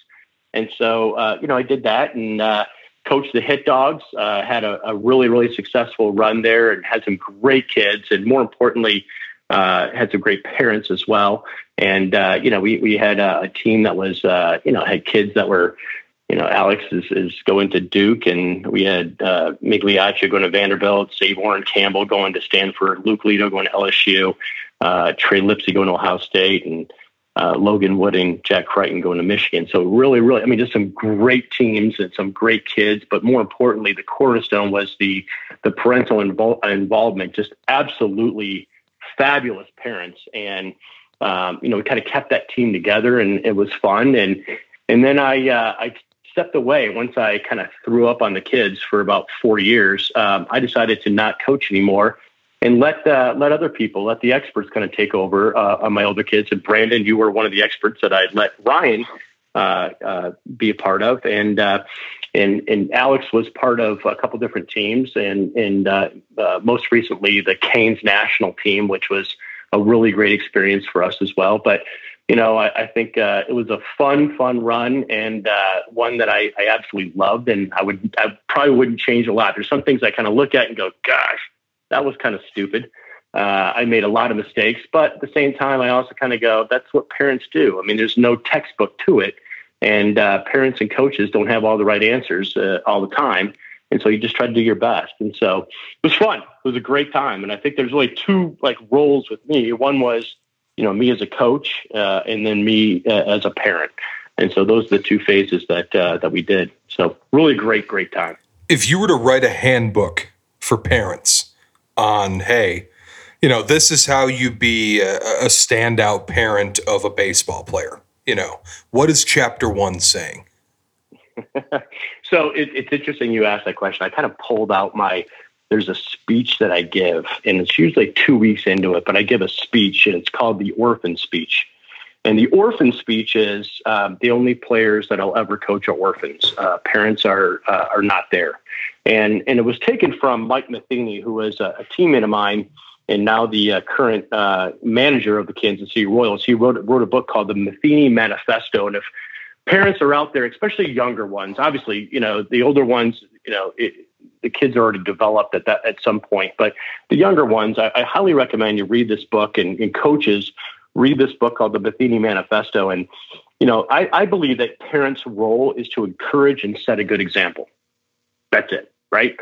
And so, uh, you know, I did that and uh, coached the Hit Dogs. Uh, had a, a, really, really successful run there, and had some great kids, and more importantly, uh, had some great parents as well. And uh, you know, we we had a, a team that was, you know, had kids that were. You know, Alex is, is going to Duke, and we had uh, Migliaccio going to Vanderbilt, Savorn Campbell going to Stanford, Luke Lito going to LSU, uh, Trey Lipsey going to Ohio State, and uh, Logan Wood and Jack Crichton going to Michigan. So really, really, I mean, just some great teams and some great kids. But more importantly, the cornerstone was the the parental invol- involvement. Just absolutely fabulous parents, and um, you know, we kind of kept that team together, and it was fun. And and then I uh, I stepped away once I kind of threw up on the kids for about four years. Um, I decided to not coach anymore and let uh, let other people, let the experts kind of take over uh, on my older kids. And Brandon, you were one of the experts that I'd let Ryan uh, uh be a part of, and uh, and and Alex was part of a couple different teams, and and uh, most recently the Canes national team, which was a really great experience for us as well. But you know, I, I think it was a fun, fun run, and one that I, I absolutely loved, and I would I probably wouldn't change a lot. There's some things I kind of look at and go, gosh that was kind of stupid. Uh, I made a lot of mistakes, but at the same time, I also kind of go, that's what parents do. I mean, there's no textbook to it. And uh, parents and coaches don't have all the right answers uh, all the time. And so you just try to do your best. And so it was fun. It was a great time. And I think there's really two like roles with me. One was, you know, me as a coach, uh, and then me uh, as a parent. And so those are the two phases that uh, that we did. So really great, great time. If you were to write a handbook for parents, on, hey, you know, this is how you be a, a standout parent of a baseball player. You know, what is chapter one saying? so it, it's interesting you asked that question. I kind of pulled out my there's a speech that I give, and it's usually two weeks into it, but I give a speech, and it's called the orphan speech. And the orphan speech is um, the only players that I'll ever coach are orphans. Uh, parents are uh, are not there, and and it was taken from Mike Matheny, who was a, a teammate of mine, and now the uh, current uh, manager of the Kansas City Royals. He wrote wrote a book called the Matheny Manifesto, and if parents are out there, especially younger ones, obviously, you know, the older ones, you know, it, the kids are already developed at that at some point, but the younger ones, I, I highly recommend you read this book and, and coaches read this book called the Matheny Manifesto. And, you know, I, I believe that parents' role is to encourage and set a good example. That's it, right?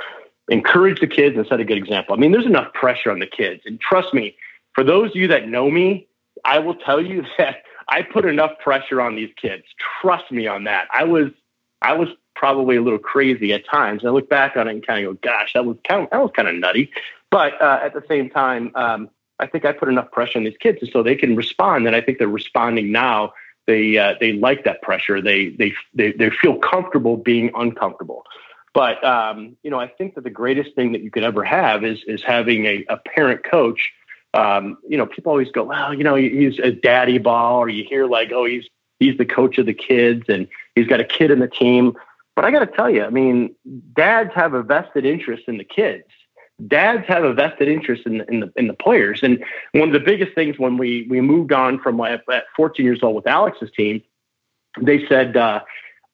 Encourage the kids and set a good example. I mean, there's enough pressure on the kids. And trust me, for those of you that know me, I will tell you that I put enough pressure on these kids. Trust me on that. I was I was probably a little crazy at times. I look back on it and kind of go, "Gosh, that was kind of that was kind of nutty." But uh, at the same time, um, I think I put enough pressure on these kids and so they can respond. And I think they're responding now. They uh, they like that pressure. They, they they they feel comfortable being uncomfortable. But um, you know, I think that the greatest thing that you could ever have is is having a, a parent coach. Um, you know, people always go, well, you know, he's a daddy ball, or you hear like, oh, he's he's the coach of the kids, and he's got a kid in the team. But I got to tell you, I mean, dads have a vested interest in the kids dads have a vested interest in, in the in the players. And one of the biggest things when we we moved on from at 14 years old with Alex's team, they said, uh,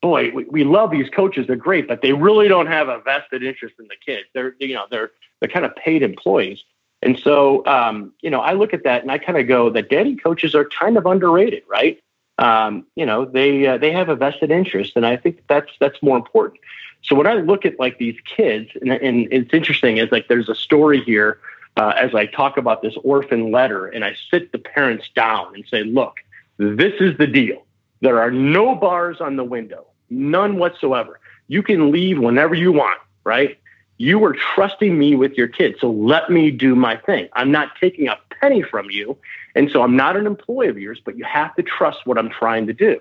boy, we, we love these coaches. They're great, but they really don't have a vested interest in the kids. They're, you know, they're, they're kind of paid employees. And so, um, you know, I look at that and I kind of go that daddy coaches are kind of underrated, right? Um, you know, they, uh, they have a vested interest. And I think that's, that's more important. So when I look at like these kids and, and it's interesting is like, there's a story here uh, as I talk about this orphan letter and I sit the parents down and say, look, this is the deal. There are no bars on the window, none whatsoever. You can leave whenever you want, right? You were trusting me with your kids. So let me do my thing. I'm not taking a penny from you. And so I'm not an employee of yours, but you have to trust what I'm trying to do.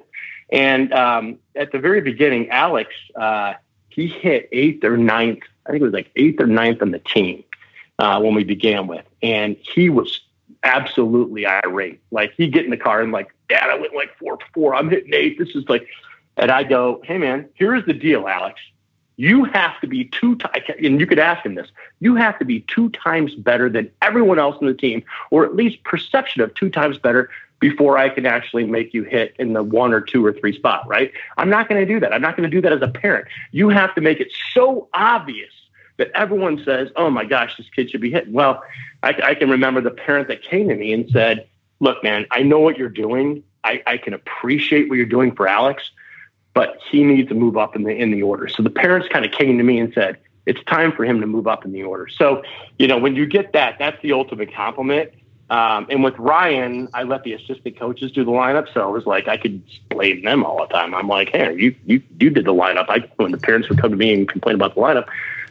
And um, at the very beginning, Alex, uh, he hit eighth or ninth. I think it was like eighth or ninth on the team uh, when we began with. And he was absolutely irate. Like he'd get in the car and like, Dad, I went like four four. I'm hitting eight. This is like, and I go, Hey man, here's the deal, Alex. You have to be two times, and you could ask him this. You have to be two times better than everyone else in the team, or at least perception of two times better before I can actually make you hit in the one or two or three spot, right? I'm not going to do that. I'm not going to do that as a parent. You have to make it so obvious that everyone says, oh my gosh, this kid should be hitting. Well, I, I, can remember the parent that came to me and said, look, man, I know what you're doing. I, I can appreciate what you're doing for Alex, but he needs to move up in the in the order. So the parents kind of came to me and said, it's time for him to move up in the order. So, you know, when you get that, that's the ultimate compliment. Um, and with Ryan, I let the assistant coaches do the lineup, so it was like I could blame them all the time. I'm like, hey, you you you did the lineup. I when the parents would come to me and complain about the lineup,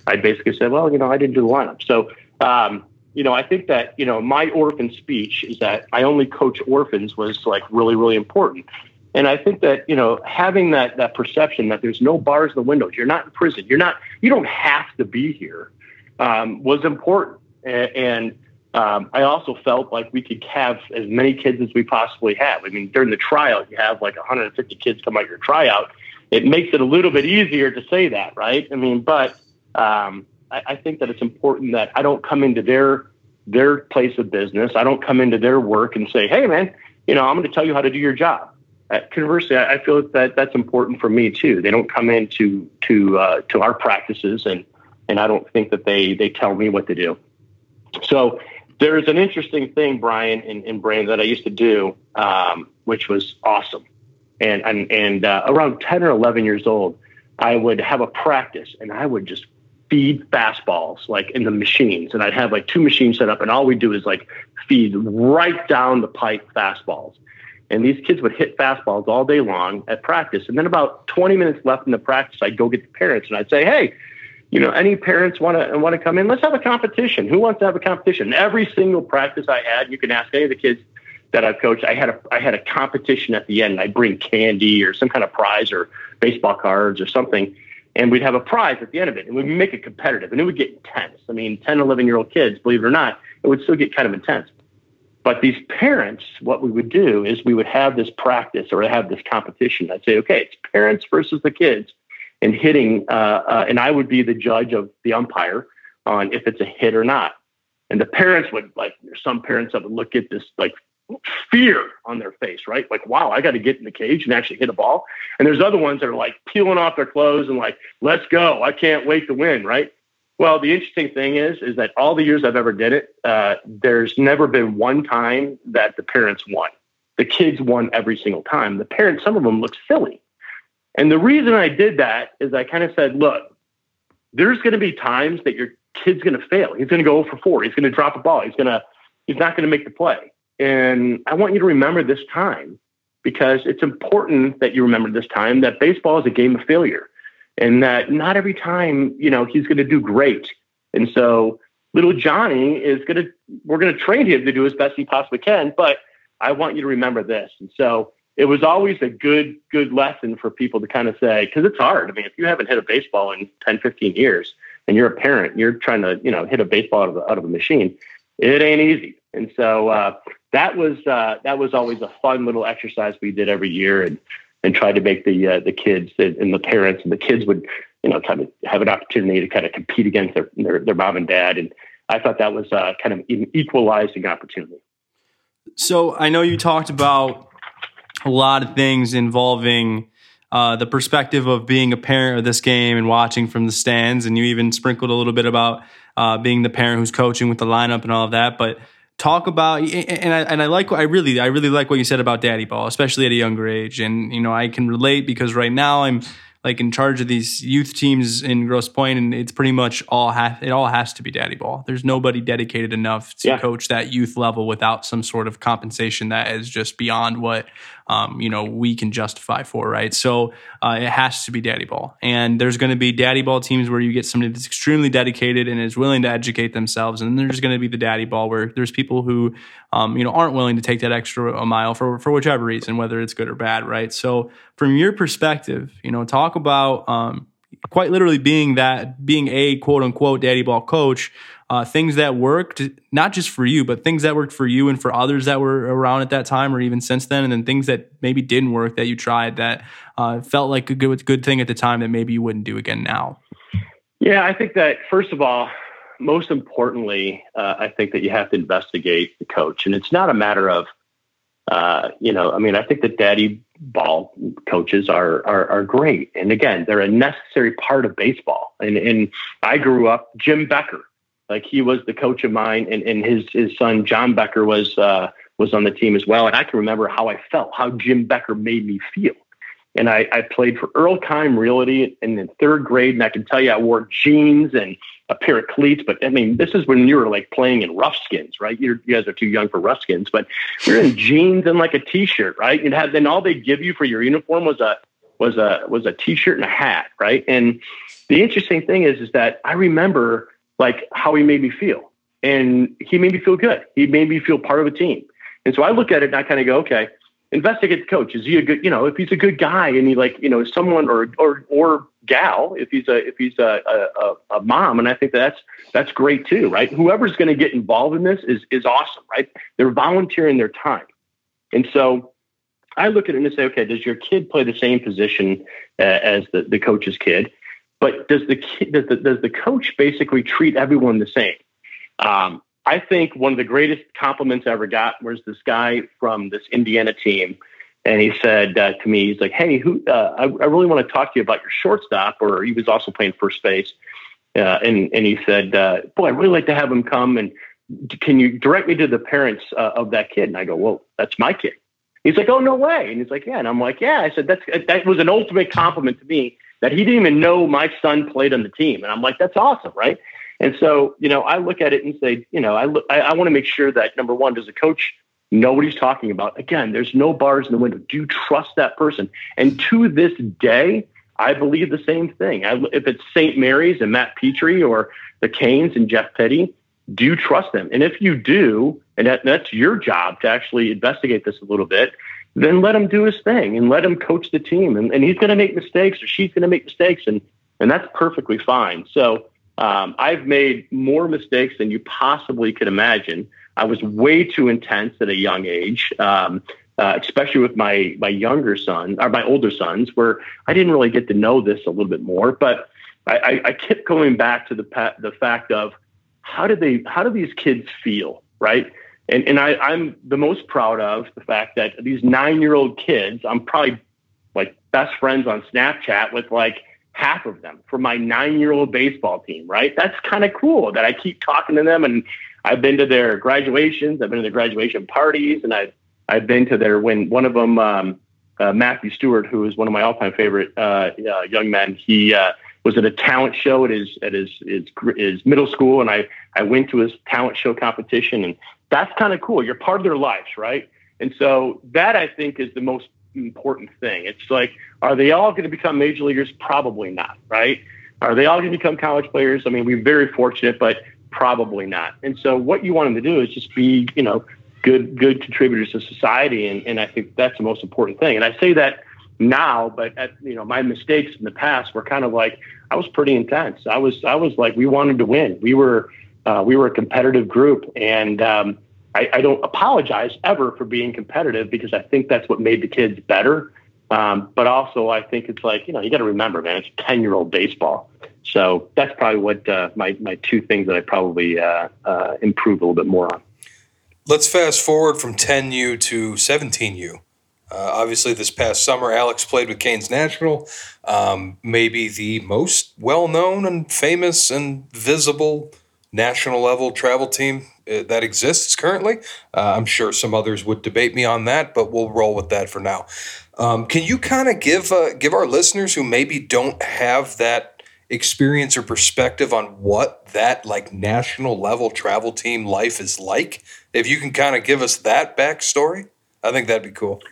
I basically said, well, you know, I didn't do the lineup. So, um, you know, I think that, you know, my orphan speech is that I only coach orphans was like really, really important. And I think that, you know, having that, that perception that there's no bars in the windows, you're not in prison, you're not, you don't have to be here, um, was important. And, and um, I also felt like we could have as many kids as we possibly have. I mean, during the trial, you have like 150 kids come out your tryout. It makes it a little bit easier to say that, right? I mean, but um, I, I think that it's important that I don't come into their their place of business. I don't come into their work and say, "Hey, man, you know, I'm going to tell you how to do your job." Uh, conversely, I, feel that that's important for me too. They don't come into to uh, to our practices, and and I don't think that they they tell me what to do. So there's an interesting thing, Brian and, and Brandon, that I used to do, um, which was awesome. And and and uh, around ten or eleven years old, I would have a practice, and I would just feed fastballs like in the machines. And I'd have like two machines set up, and all we do is like feed right down the pipe fastballs. And these kids would hit fastballs all day long at practice. And then about 20 minutes left in the practice, I'd go get the parents and I'd say, hey, you know, any parents want to want to come in? Let's have a competition. Who wants to have a competition? Every single practice I had, you can ask any of the kids that I've coached. I had a I had a competition at the end. I'd bring candy or some kind of prize or baseball cards or something and we'd have a prize at the end of it and we'd make it competitive and it would get intense. I mean, 10, 11 year old kids, believe it or not, it would still get kind of intense. But these parents, what we would do is we would have this practice or have this competition. I'd say, okay, it's parents versus the kids and hitting, uh, uh, and I would be the judge of the umpire on if it's a hit or not. And the parents would like, some parents that would look at this like fear on their face, right? Like, wow, I got to get in the cage and actually hit a ball. And there's other ones that are like peeling off their clothes and like, let's go. I can't wait to win, right? Well, the interesting thing is, is that all the years I've ever did it, uh, there's never been one time that the parents won. The kids won every single time. The parents, some of them look silly. And the reason I did that is I kind of said, look, there's going to be times that your kid's going to fail. He's going to go for four. He's going to drop a ball. He's going to, he's not going to make the play. And I want you to remember this time because it's important that you remember this time that baseball is a game of failure and that not every time, you know, he's going to do great. And so little Johnny is going to, we're going to train him to do as best he possibly can. But I want you to remember this. And so it was always a good, good lesson for people to kind of say, because it's hard. I mean, if you haven't hit a baseball in 10, 15 years and you're a parent, you're trying to, you know, hit a baseball out of, out of a machine, it ain't easy. And so uh, that was uh, that was always a fun little exercise we did every year, and and tried to make the uh, the kids and the parents and the kids would you know kind of have an opportunity to kind of compete against their their, their mom and dad, and I thought that was uh, kind of an equalizing opportunity. So I know you talked about a lot of things involving uh, the perspective of being a parent of this game and watching from the stands, and you even sprinkled a little bit about uh, being the parent who's coaching with the lineup and all of that. But talk about and I and I like I really I really like what you said about daddy ball, especially at a younger age. And you know I can relate because right now I'm like in charge of these youth teams in Grosse Pointe, and it's pretty much all ha- it all has to be daddy ball. There's nobody dedicated enough to yeah. coach that youth level without some sort of compensation that is just beyond what um, you know we can justify for, right? So uh, it has to be daddy ball, and there's going to be daddy ball teams where you get somebody that's extremely dedicated and is willing to educate themselves, and then there's going to be the daddy ball where there's people who um, you know aren't willing to take that extra a mile for for whichever reason, whether it's good or bad, right? So from your perspective, you know, talk about um, quite literally being that being a quote unquote daddy ball coach uh, things that worked, not just for you, but things that worked for you and for others that were around at that time or even since then, and then things that maybe didn't work that you tried that uh, felt like a good good thing at the time that maybe you wouldn't do again now. Yeah, I think that first of all, most importantly, uh, I think that you have to investigate the coach, and it's not a matter of, uh, you know, I mean, I think that daddy ball coaches are, are are great, and again, they're a necessary part of baseball. And and I grew up Jim Becker like he was the coach of mine, and, and his his son John Becker was uh, was on the team as well. And I can remember how I felt, how Jim Becker made me feel. And I, I played for Earl Keim Realty in the third grade, and I can tell you I wore jeans and a pair of cleats. But I mean, this is when you were like playing in rough skins, right? You're, you guys are too young for rough skins, but you're in jeans and like a t-shirt, right? And have then all they give you for your uniform was a was a was a t-shirt and a hat, right? And the interesting thing is, is that I remember like how he made me feel. And he made me feel good. He made me feel part of a team. And so I look at it and I kind of go, okay, investigate the coach. Is he a good, you know, if he's a good guy and he like, you know, someone or or or gal, if he's a if he's a a, a mom, and I think that's that's great too, right? Whoever's going to get involved in this is is awesome, right? They're volunteering their time, and so I look at it and say, okay, does your kid play the same position uh, as the the coach's kid? But does the kid, does the, does the coach basically treat everyone the same? Um, I think one of the greatest compliments I ever got was this guy from this Indiana team, and he said uh, to me, he's like, "Hey, who? Uh, I, I, really want to talk to you about your shortstop." Or he was also playing first base, uh, and and he said, uh, "Boy, I'd really like to have him come and can you direct me to the parents uh, of that kid?" And I go, "Well, that's my kid." He's like, "Oh, no way!" And he's like, "Yeah." And I'm like, "Yeah." I said, "That's that was an ultimate compliment to me that he didn't even know my son played on the team. And I'm like, that's awesome, right? And so, you know, I look at it and say, you know, I look, I, I want to make sure that number one, does the coach know what he's talking about? Again, there's no bars in the window. Do you trust that person? And to this day, I believe the same thing. I, if it's St. Mary's and Matt Petrie or the Canes and Jeff Petty, do you trust them? And if you do, and that, that's your job to actually investigate this a little bit, then let him do his thing and let him coach the team. And, and he's going to make mistakes or she's going to make mistakes, and and that's perfectly fine. So um, I've made more mistakes than you possibly could imagine. I was way too intense at a young age, um, uh, especially with my my younger son or my older sons, where I didn't really get to know this a little bit more. But I, I, I kept going back to the the fact of how do they how do these kids feel, right? and and I, I'm the most proud of the fact that these nine year old kids, I'm probably like best friends on Snapchat with like half of them for my nine year old baseball team, right? That's kind of cool that I keep talking to them and I've been to their graduations, I've been to their graduation parties, and I've I've been to their when one of them um, uh, Matthew Stewart, who is one of my all time favorite uh, uh, young men, he uh, was at a talent show at his at his, his his middle school, and I I went to his talent show competition, and that's kind of cool. You're part of their lives, right? And so that I think is the most important thing. It's like, are they all going to become major leaguers? Probably not, right? Are they all going to become college players? I mean, we're very fortunate, but probably not. And so what you want them to do is just be, you know, good good contributors to society, and, and I think that's the most important thing. And I say that now, but at, you know, my mistakes in the past were kind of like I was pretty intense. I was I was like we wanted to win. We were uh, we were a competitive group, and um, I, I, don't apologize ever for being competitive because I think that's what made the kids better. Um, but also, I think it's like you know you got to remember, man, it's ten year old baseball. So that's probably what uh, my my two things that I probably uh, uh, improve a little bit more on. Let's fast forward from 10U to 17U. Uh, obviously, this past summer, Alex played with Canes National, um, maybe the most well known and famous and visible national level travel team that exists currently. Uh, I'm sure some others would debate me on that, but we'll roll with that for now. Um, can you kind of give uh, give our listeners who maybe don't have that experience or perspective on what that like national level travel team life is like? If you can kind of give us that backstory, I think that'd be cool.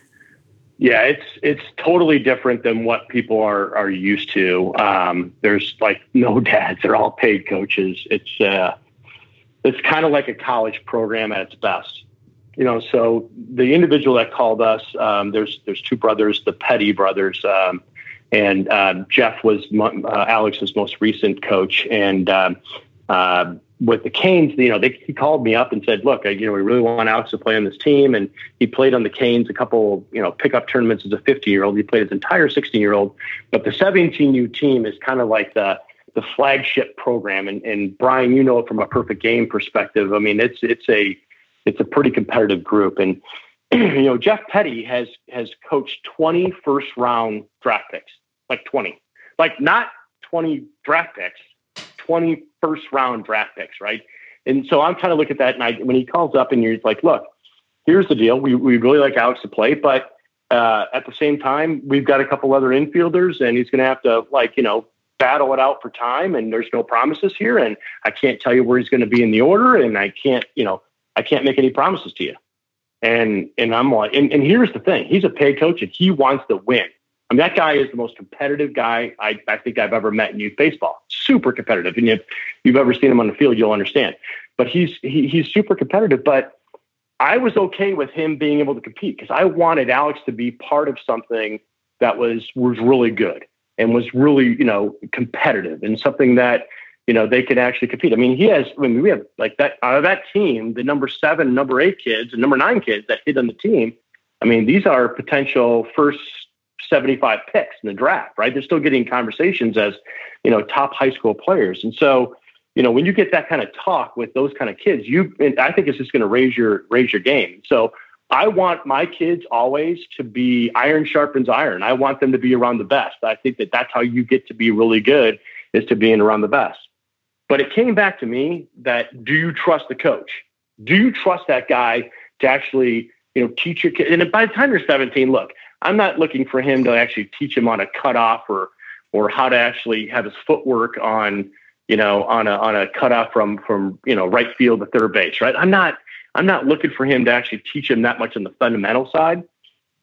Yeah, it's it's totally different than what people are are used to. Um, there's like no dads; they're all paid coaches. It's uh, it's kind of like a college program at its best. You know, so the individual that called us, um, there's there's two brothers, the Petty brothers, um, and uh, Jeff was uh, Alex's most recent coach, and um, uh, with the Canes, you know, they, he called me up and said, "Look, I, you know, we really want Alex to play on this team." And he played on the Canes a couple, you know, pickup tournaments as a 50 year old. He played his entire 16 year old, but the 17U team is kind of like the the flagship program. And, and Brian, you know it from a perfect game perspective. I mean, it's it's a it's a pretty competitive group. And you know, Jeff Petty has has coached 20 first round draft picks, like 20, like not 20 draft picks, 20 first round draft picks, right? And so I'm kind of look at that, and I when he calls up and you're like, look, here's the deal. We we really like Alex to play, but uh, at the same time, we've got a couple other infielders, and he's going to have to like you know battle it out for time. And there's no promises here, and I can't tell you where he's going to be in the order, and I can't you know I can't make any promises to you. And and I'm like, and, and here's the thing: he's a paid coach, and he wants to win. I mean, that guy is the most competitive guy I, I think I've ever met in youth baseball. Super competitive. And if you've ever seen him on the field, you'll understand. But he's he, he's super competitive. But I was okay with him being able to compete because I wanted Alex to be part of something that was was really good and was really you know competitive and something that you know they could actually compete. I mean, he has. I mean, we have like that out of that team, the number seven, number eight kids, and number nine kids that hit on the team. I mean, these are potential first 75 picks in the draft, right? They're still getting conversations as, you know, top high school players. And so, you know, when you get that kind of talk with those kind of kids, you, I think it's just going to raise your, raise your game. So I want my kids always to be iron sharpens iron. I want them to be around the best. I think that that's how you get to be really good is to being around the best. But it came back to me that do you trust the coach? Do you trust that guy to actually, you know, teach your kid? And by the time you're 17, look, I'm not looking for him to actually teach him on a cutoff or or how to actually have his footwork on you know on a on a cutoff from from you know right field to third base. Right. I'm not I'm not looking for him to actually teach him that much on the fundamental side.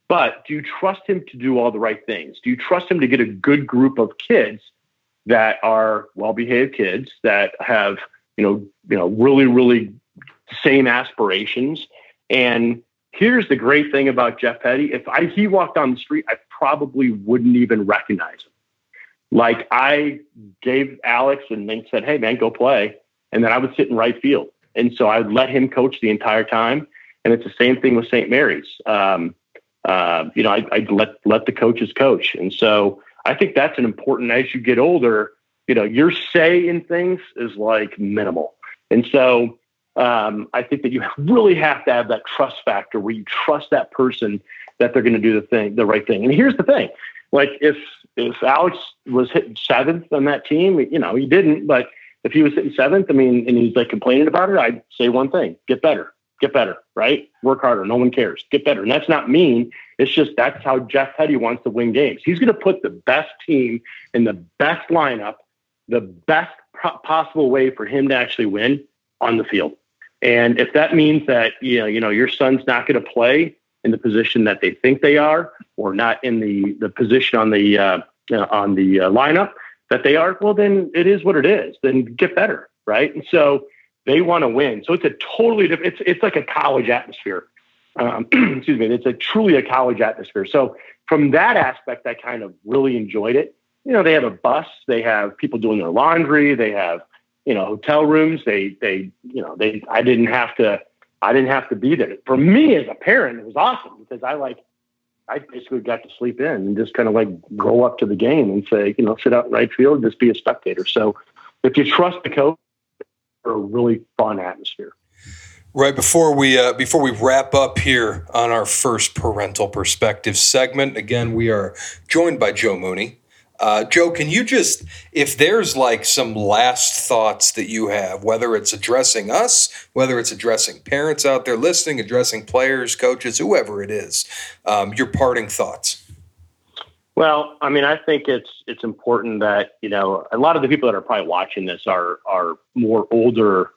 But do you trust him to do all the right things? Do you trust him to get a good group of kids that are well-behaved kids that have you know you know really really same aspirations and Here's the great thing about Jeff Petty. If I, he walked down the street, I probably wouldn't even recognize him. Like I gave Alex and then said, "Hey man, go play," and then I would sit in right field, and so I would let him coach the entire time. And it's the same thing with St. Mary's. Um, uh, you know, I, I let let the coaches coach, and so I think that's an important. As you get older, you know, your say in things is like minimal, and so um, I think that you really have to have that trust factor where you trust that person that they're going to do the thing, the right thing. And here's the thing: like if if Alex was hitting seventh on that team, you know, he didn't, but if he was sitting seventh, I mean, and he's like complaining about it, I'd say one thing: get better, get better, right? Work harder. No one cares. Get better. And that's not mean. It's just that's how Jeff Petty wants to win games. He's going to put the best team in the best lineup, the best possible way for him to actually win on the field. And if that means that you know, you know your son's not going to play in the position that they think they are, or not in the the position on the uh, on the uh, lineup that they are, well, then it is what it is. Then get better, right? And so they want to win. So it's a totally different. It's it's like a college atmosphere. Um, excuse me. It's a truly a college atmosphere. So from that aspect, I kind of really enjoyed it. You know, they have a bus. They have people doing their laundry. They have you know, hotel rooms. They, they, you know, they, I didn't have to, I didn't have to be there. For me as a parent, it was awesome because I like, I basically got to sleep in and just kind of like go up to the game and say, you know, sit out in right field, just be a spectator. So if you trust the coach, for a really fun atmosphere. Right before we uh, before we wrap up here on our first parental perspective segment, again we are joined by Joe Mooney. Uh, Joe, can you just, if there's like some last thoughts that you have, whether it's addressing us, whether it's addressing parents out there listening, addressing players, coaches, whoever it is, um, your parting thoughts. Well, I mean, I think it's it's important that you know a lot of the people that are probably watching this are are more older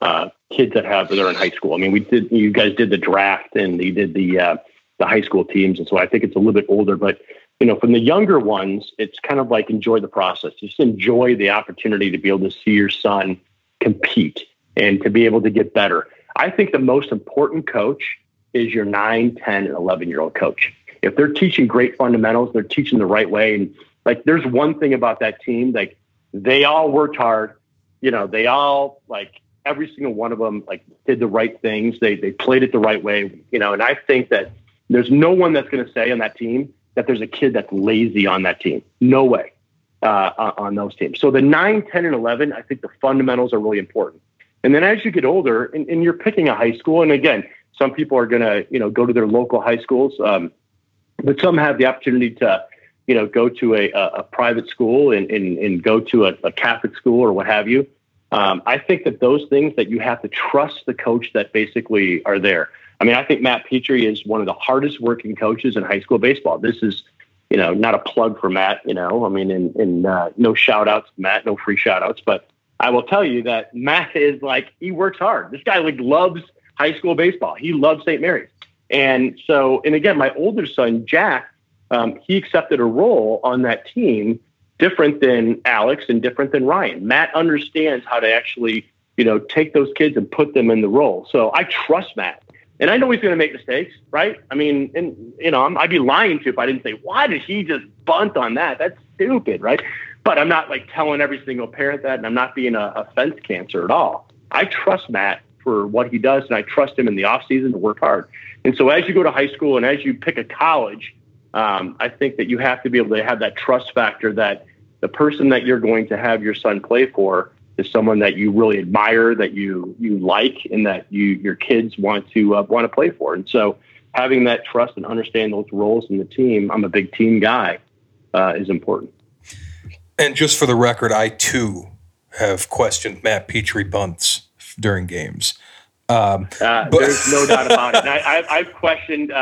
uh, kids that have that are in high school. I mean, we did you guys did the draft and you did the uh, the high school teams, and so I think it's a little bit older. But you know, from the younger ones, it's kind of like enjoy the process. Just enjoy the opportunity to be able to see your son compete and to be able to get better. I think the most important coach is your 9, 10, and 11 year old coach if they're teaching great fundamentals, they're teaching the right way. And like, there's one thing about that team, like they all worked hard. You know, they all like every single one of them like did the right things. They they played it the right way. You know, and I think that there's no one that's going to say on that team that there's a kid that's lazy on that team. No way uh, on those teams. So the 9, 10, and 11, I think the fundamentals are really important. And then as you get older and, and you're picking a high school, and again, some people are going to, you know, go to their local high schools. Um, but some have the opportunity to, you know, go to a, a private school and, and, and go to a, a, Catholic school or what have you. Um, I think that those things that you have to trust the coach that basically are there. I mean, I think Matt Petrie is one of the hardest working coaches in high school baseball. This is, you know, not a plug for Matt, you know, I mean, in, in uh, no shout outs Matt, no free shout outs, but I will tell you that Matt is like, he works hard. This guy like loves high school baseball. He loves St. Mary's. And so, and again, my older son, Jack, um, he accepted a role on that team different than Alex and different than Ryan. Matt understands how to actually, you know, take those kids and put them in the role. So I trust Matt. And I know he's going to make mistakes, right? I mean, and you know, I'd be lying to you if I didn't say, why did he just bunt on that? That's stupid, right? But I'm not like telling every single parent that, and I'm not being a, a fence cancer at all. I trust Matt for what he does, and I trust him in the off season to work hard. And so as you go to high school and as you pick a college, um, I think that you have to be able to have that trust factor that the person that you're going to have your son play for is someone that you really admire, that you you like, and that you your kids want to uh, want to play for. And so having that trust and understand those roles in the team, I'm a big team guy, uh, is important. And just for the record, I too have questioned Matt Petrie bunts during games. Um, uh, but- there's no doubt about it. And I, have questioned.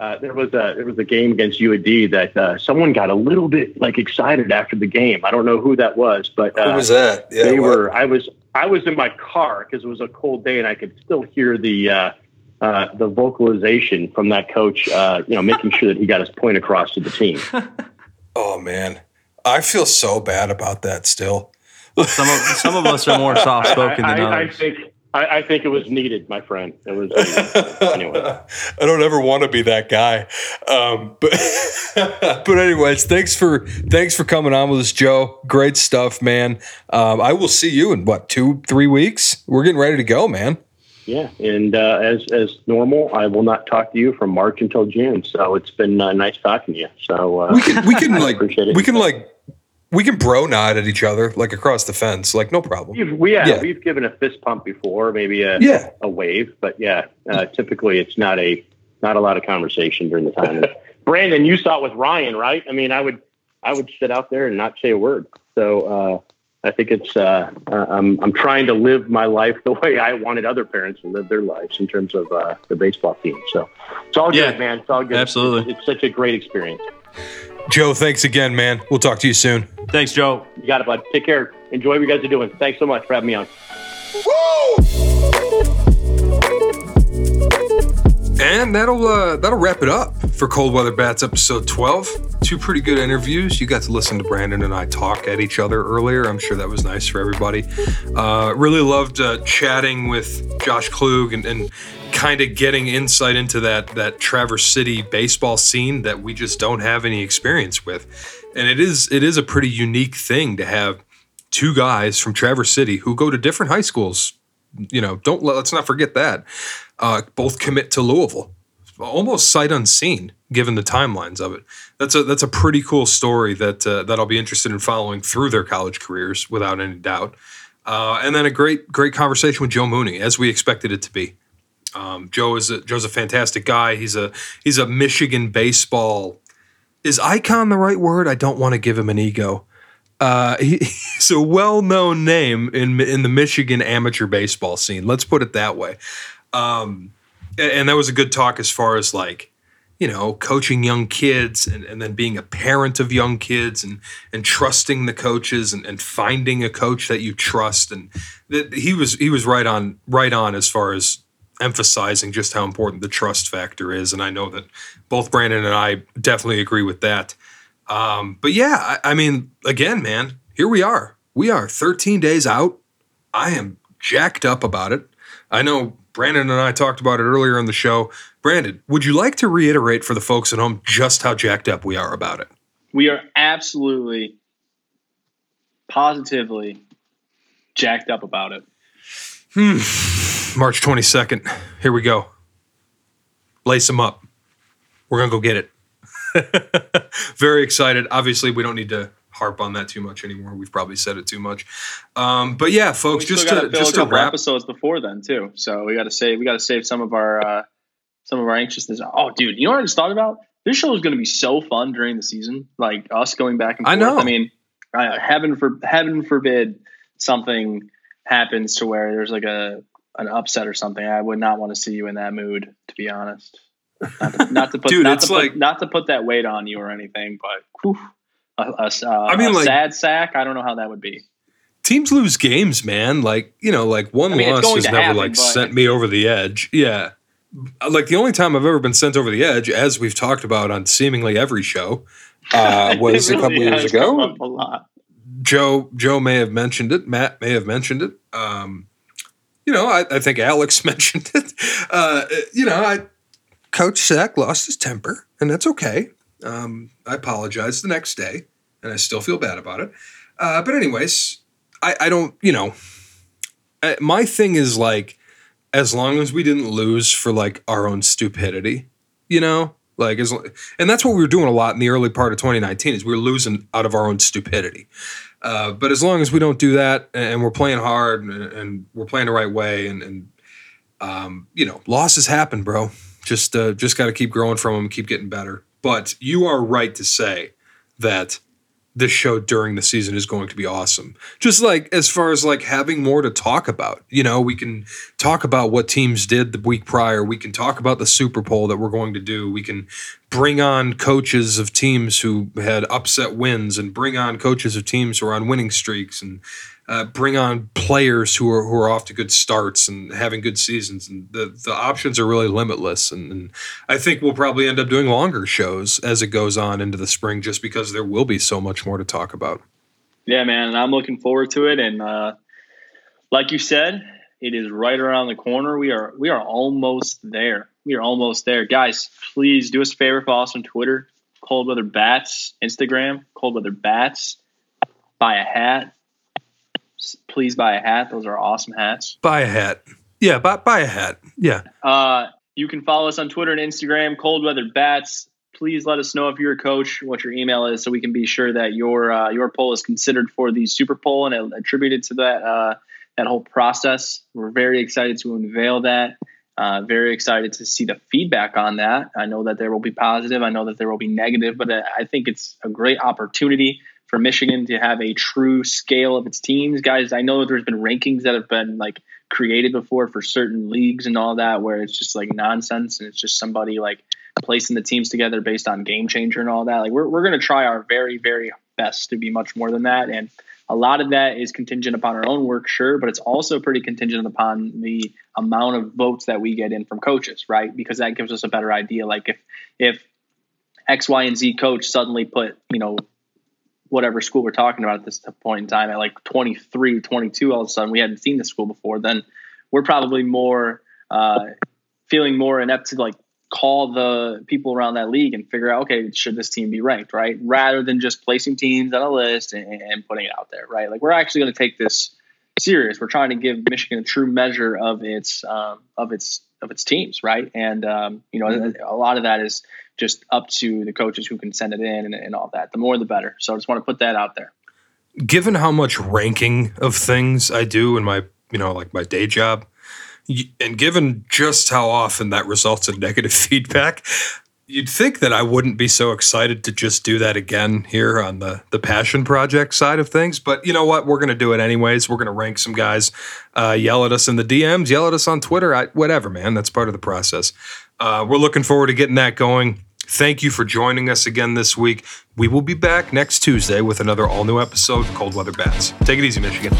Uh, uh, there was a there was a game against U of D that uh, someone got a little bit like excited after the game. I don't know who that was, but who was that? Yeah, they what? were. I was I was in my car because it was a cold day and I could still hear the uh, uh, the vocalization from that coach. you know, making sure that he got his point across to the team. oh man, I feel so bad about that still. some of some of us are more soft spoken than I, others. I think I, I, think it was needed, my friend. It was anyway. I don't ever want to be that guy, um, but but anyways, thanks for thanks for coming on with us, Joe. Great stuff, man. Um, I will see you in what two three weeks. We're getting ready to go, man. Yeah, and uh, as as normal, I will not talk to you from March until June. So it's been uh, nice talking to you. So uh, we can we can like we can like we can bro nod at each other like across the fence, like no problem. We've, we, yeah, yeah, we've given a fist pump before, maybe a yeah. a wave, but yeah, uh, typically it's not a not a lot of conversation during the time. Brandon, you saw it with Ryan, right? I mean, I would I would sit out there and not say a word. So uh, I think it's uh, uh I'm I'm trying to live my life the way I wanted other parents to live their lives in terms of uh, the baseball team. So it's all yeah, good, man. It's all good. Absolutely, it's, it's such a great experience. Joe, thanks again, man. We'll talk to you soon. Thanks, Joe. You got it, bud. Take care. Enjoy what you guys are doing. Thanks so much for having me on. And that'll uh, that'll wrap it up for Cold Weather Bats episode 12. Two pretty good interviews. You got to listen to Brandon and I talk at each other earlier. I'm sure that was nice for everybody. Uh, really loved uh, chatting with Josh Klug and, and kind of getting insight into that that Traverse City baseball scene that we just don't have any experience with. And it is it is a pretty unique thing to have two guys from Traverse City who go to different high schools. You know, don't let's not forget that uh, both commit to Louisville, almost sight unseen, given the timelines of it. That's a that's a pretty cool story that uh, that I'll be interested in following through their college careers, without any doubt. Uh, and then a great, great conversation with Joe Mooney, as we expected it to be. Um, Joe is a, Joe's a fantastic guy. He's a he's a Michigan baseball. Is icon the right word? I don't want to give him an ego. Uh, he, he's a well-known name in in the Michigan amateur baseball scene. Let's put it that way. Um, and, and that was a good talk as far as like you know, coaching young kids and, and then being a parent of young kids and and trusting the coaches and, and finding a coach that you trust and that he was he was right on right on as far as emphasizing just how important the trust factor is and I know that both Brandon and I definitely agree with that. Um, but yeah, I, I mean, again, man, here we are. We are 13 days out. I am jacked up about it. I know Brandon and I talked about it earlier in the show. Brandon, would you like to reiterate for the folks at home just how jacked up we are about it? We are absolutely, positively jacked up about it. Hmm. March 22nd. Here we go. Lace them up. We're going to go get it. Very excited. Obviously, we don't need to harp on that too much anymore. We've probably said it too much. Um, but yeah, folks, We just to just a to wrap. episodes before then too. So we got to save we got to save some of our uh, some of our anxiousness. Oh, dude, you know what I just thought about? This show is going to be so fun during the season. Like us going back and I forth. know. I mean, uh, heaven for heaven forbid something happens to where there's like a an upset or something. I would not want to see you in that mood, to be honest. Not to, not to put Dude, not to put, not to put that weight on you or anything, but whew, a, a, uh, I mean, a like- sad sack. I don't know how that would be. Teams lose games, man. Like you know, like one I mean, loss has never happen, like sent me over the edge. Yeah, like the only time I've ever been sent over the edge, as we've talked about on seemingly every show, uh, was It a couple years ago. a lot. Joe Joe may have mentioned it. Matt may have mentioned it. Um, you know, I, I think Alex mentioned it. Uh, you know, I Coach Sack lost his temper, and that's okay. Um, I apologized the next day, and I still feel bad about it. Uh, but anyways, I, I don't. You know, uh, my thing is like, as long as we didn't lose for like our own stupidity, you know, like as and that's what we were doing a lot in the early part of 2019 is we were losing out of our own stupidity. Uh, but as long as we don't do that and we're playing hard and, and we're playing the right way and, and um, you know, losses happen, bro. Just uh, just got to keep growing from them, keep getting better. But you are right to say that this show during the season is going to be awesome. Just like as far as like having more to talk about. You know, we can talk about what teams did the week prior. We can talk about the Super Poll that we're going to do. We can bring on coaches of teams who had upset wins and bring on coaches of teams who are on winning streaks and uh, bring on players who are who are off to good starts and having good seasons. And the the options are really limitless. And, and I think we'll probably end up doing longer shows as it goes on into the spring, just because there will be so much more to talk about. Yeah, man, and I'm looking forward to it. And uh, like you said, it is right around the corner. We are we are almost there. We are almost there, guys. Please do us a favor, follow us on Twitter, Cold Weather Bats, Instagram, Cold Weather Bats. Buy a hat. Please buy a hat. Those are awesome hats. Buy a hat. Yeah, buy, buy a hat. Yeah. Uh, you can follow us on Twitter and Instagram, Cold Weather Bats. Please let us know if you're a coach, what your email is, so we can be sure that your uh, your poll is considered for the Super Poll and attributed to that uh, that whole process. We're very excited to unveil that. Uh, very excited to see the feedback on that. I know that there will be positive. I know that there will be negative, but uh, I think it's a great opportunity for Michigan to have a true scale of its teams. Guys, I know there's been rankings that have been like created before for certain leagues and all that where it's just like nonsense and it's just somebody like placing the teams together based on game changer and all that. Like we're we're gonna try our very, very best to be much more than that. And a lot of that is contingent upon our own work, sure, but it's also pretty contingent upon the amount of votes that we get in from coaches, right? Because that gives us a better idea. Like if if X, Y, and Z coach suddenly put, you know, whatever school we're talking about at this point in time at like 23, 22, all of a sudden we hadn't seen the school before, then we're probably more uh, feeling more inept to like call the people around that league and figure out, okay, should this team be ranked, right? Rather than just placing teams on a list and, and putting it out there, right? Like we're actually going to take this serious. We're trying to give Michigan a true measure of its um, of its of its teams, right? And um, you know, a lot of that is just up to the coaches who can send it in and, and all that. The more, the better. So I just want to put that out there. given how much ranking of things I do in my, you know, like my day job, and given just how often that results in negative feedback, you'd think that I wouldn't be so excited to just do that again here on the the passion project side of things. But you know what? We're going to do it anyways. We're going to rank some guys, uh, yell at us in the DMs, yell at us on Twitter, I, whatever, man. That's part of the process. Uh, we're looking forward to getting that going. Thank you for joining us again this week. We will be back next Tuesday with another all new episode, Cold Weather Bats. Take it easy, Michigan.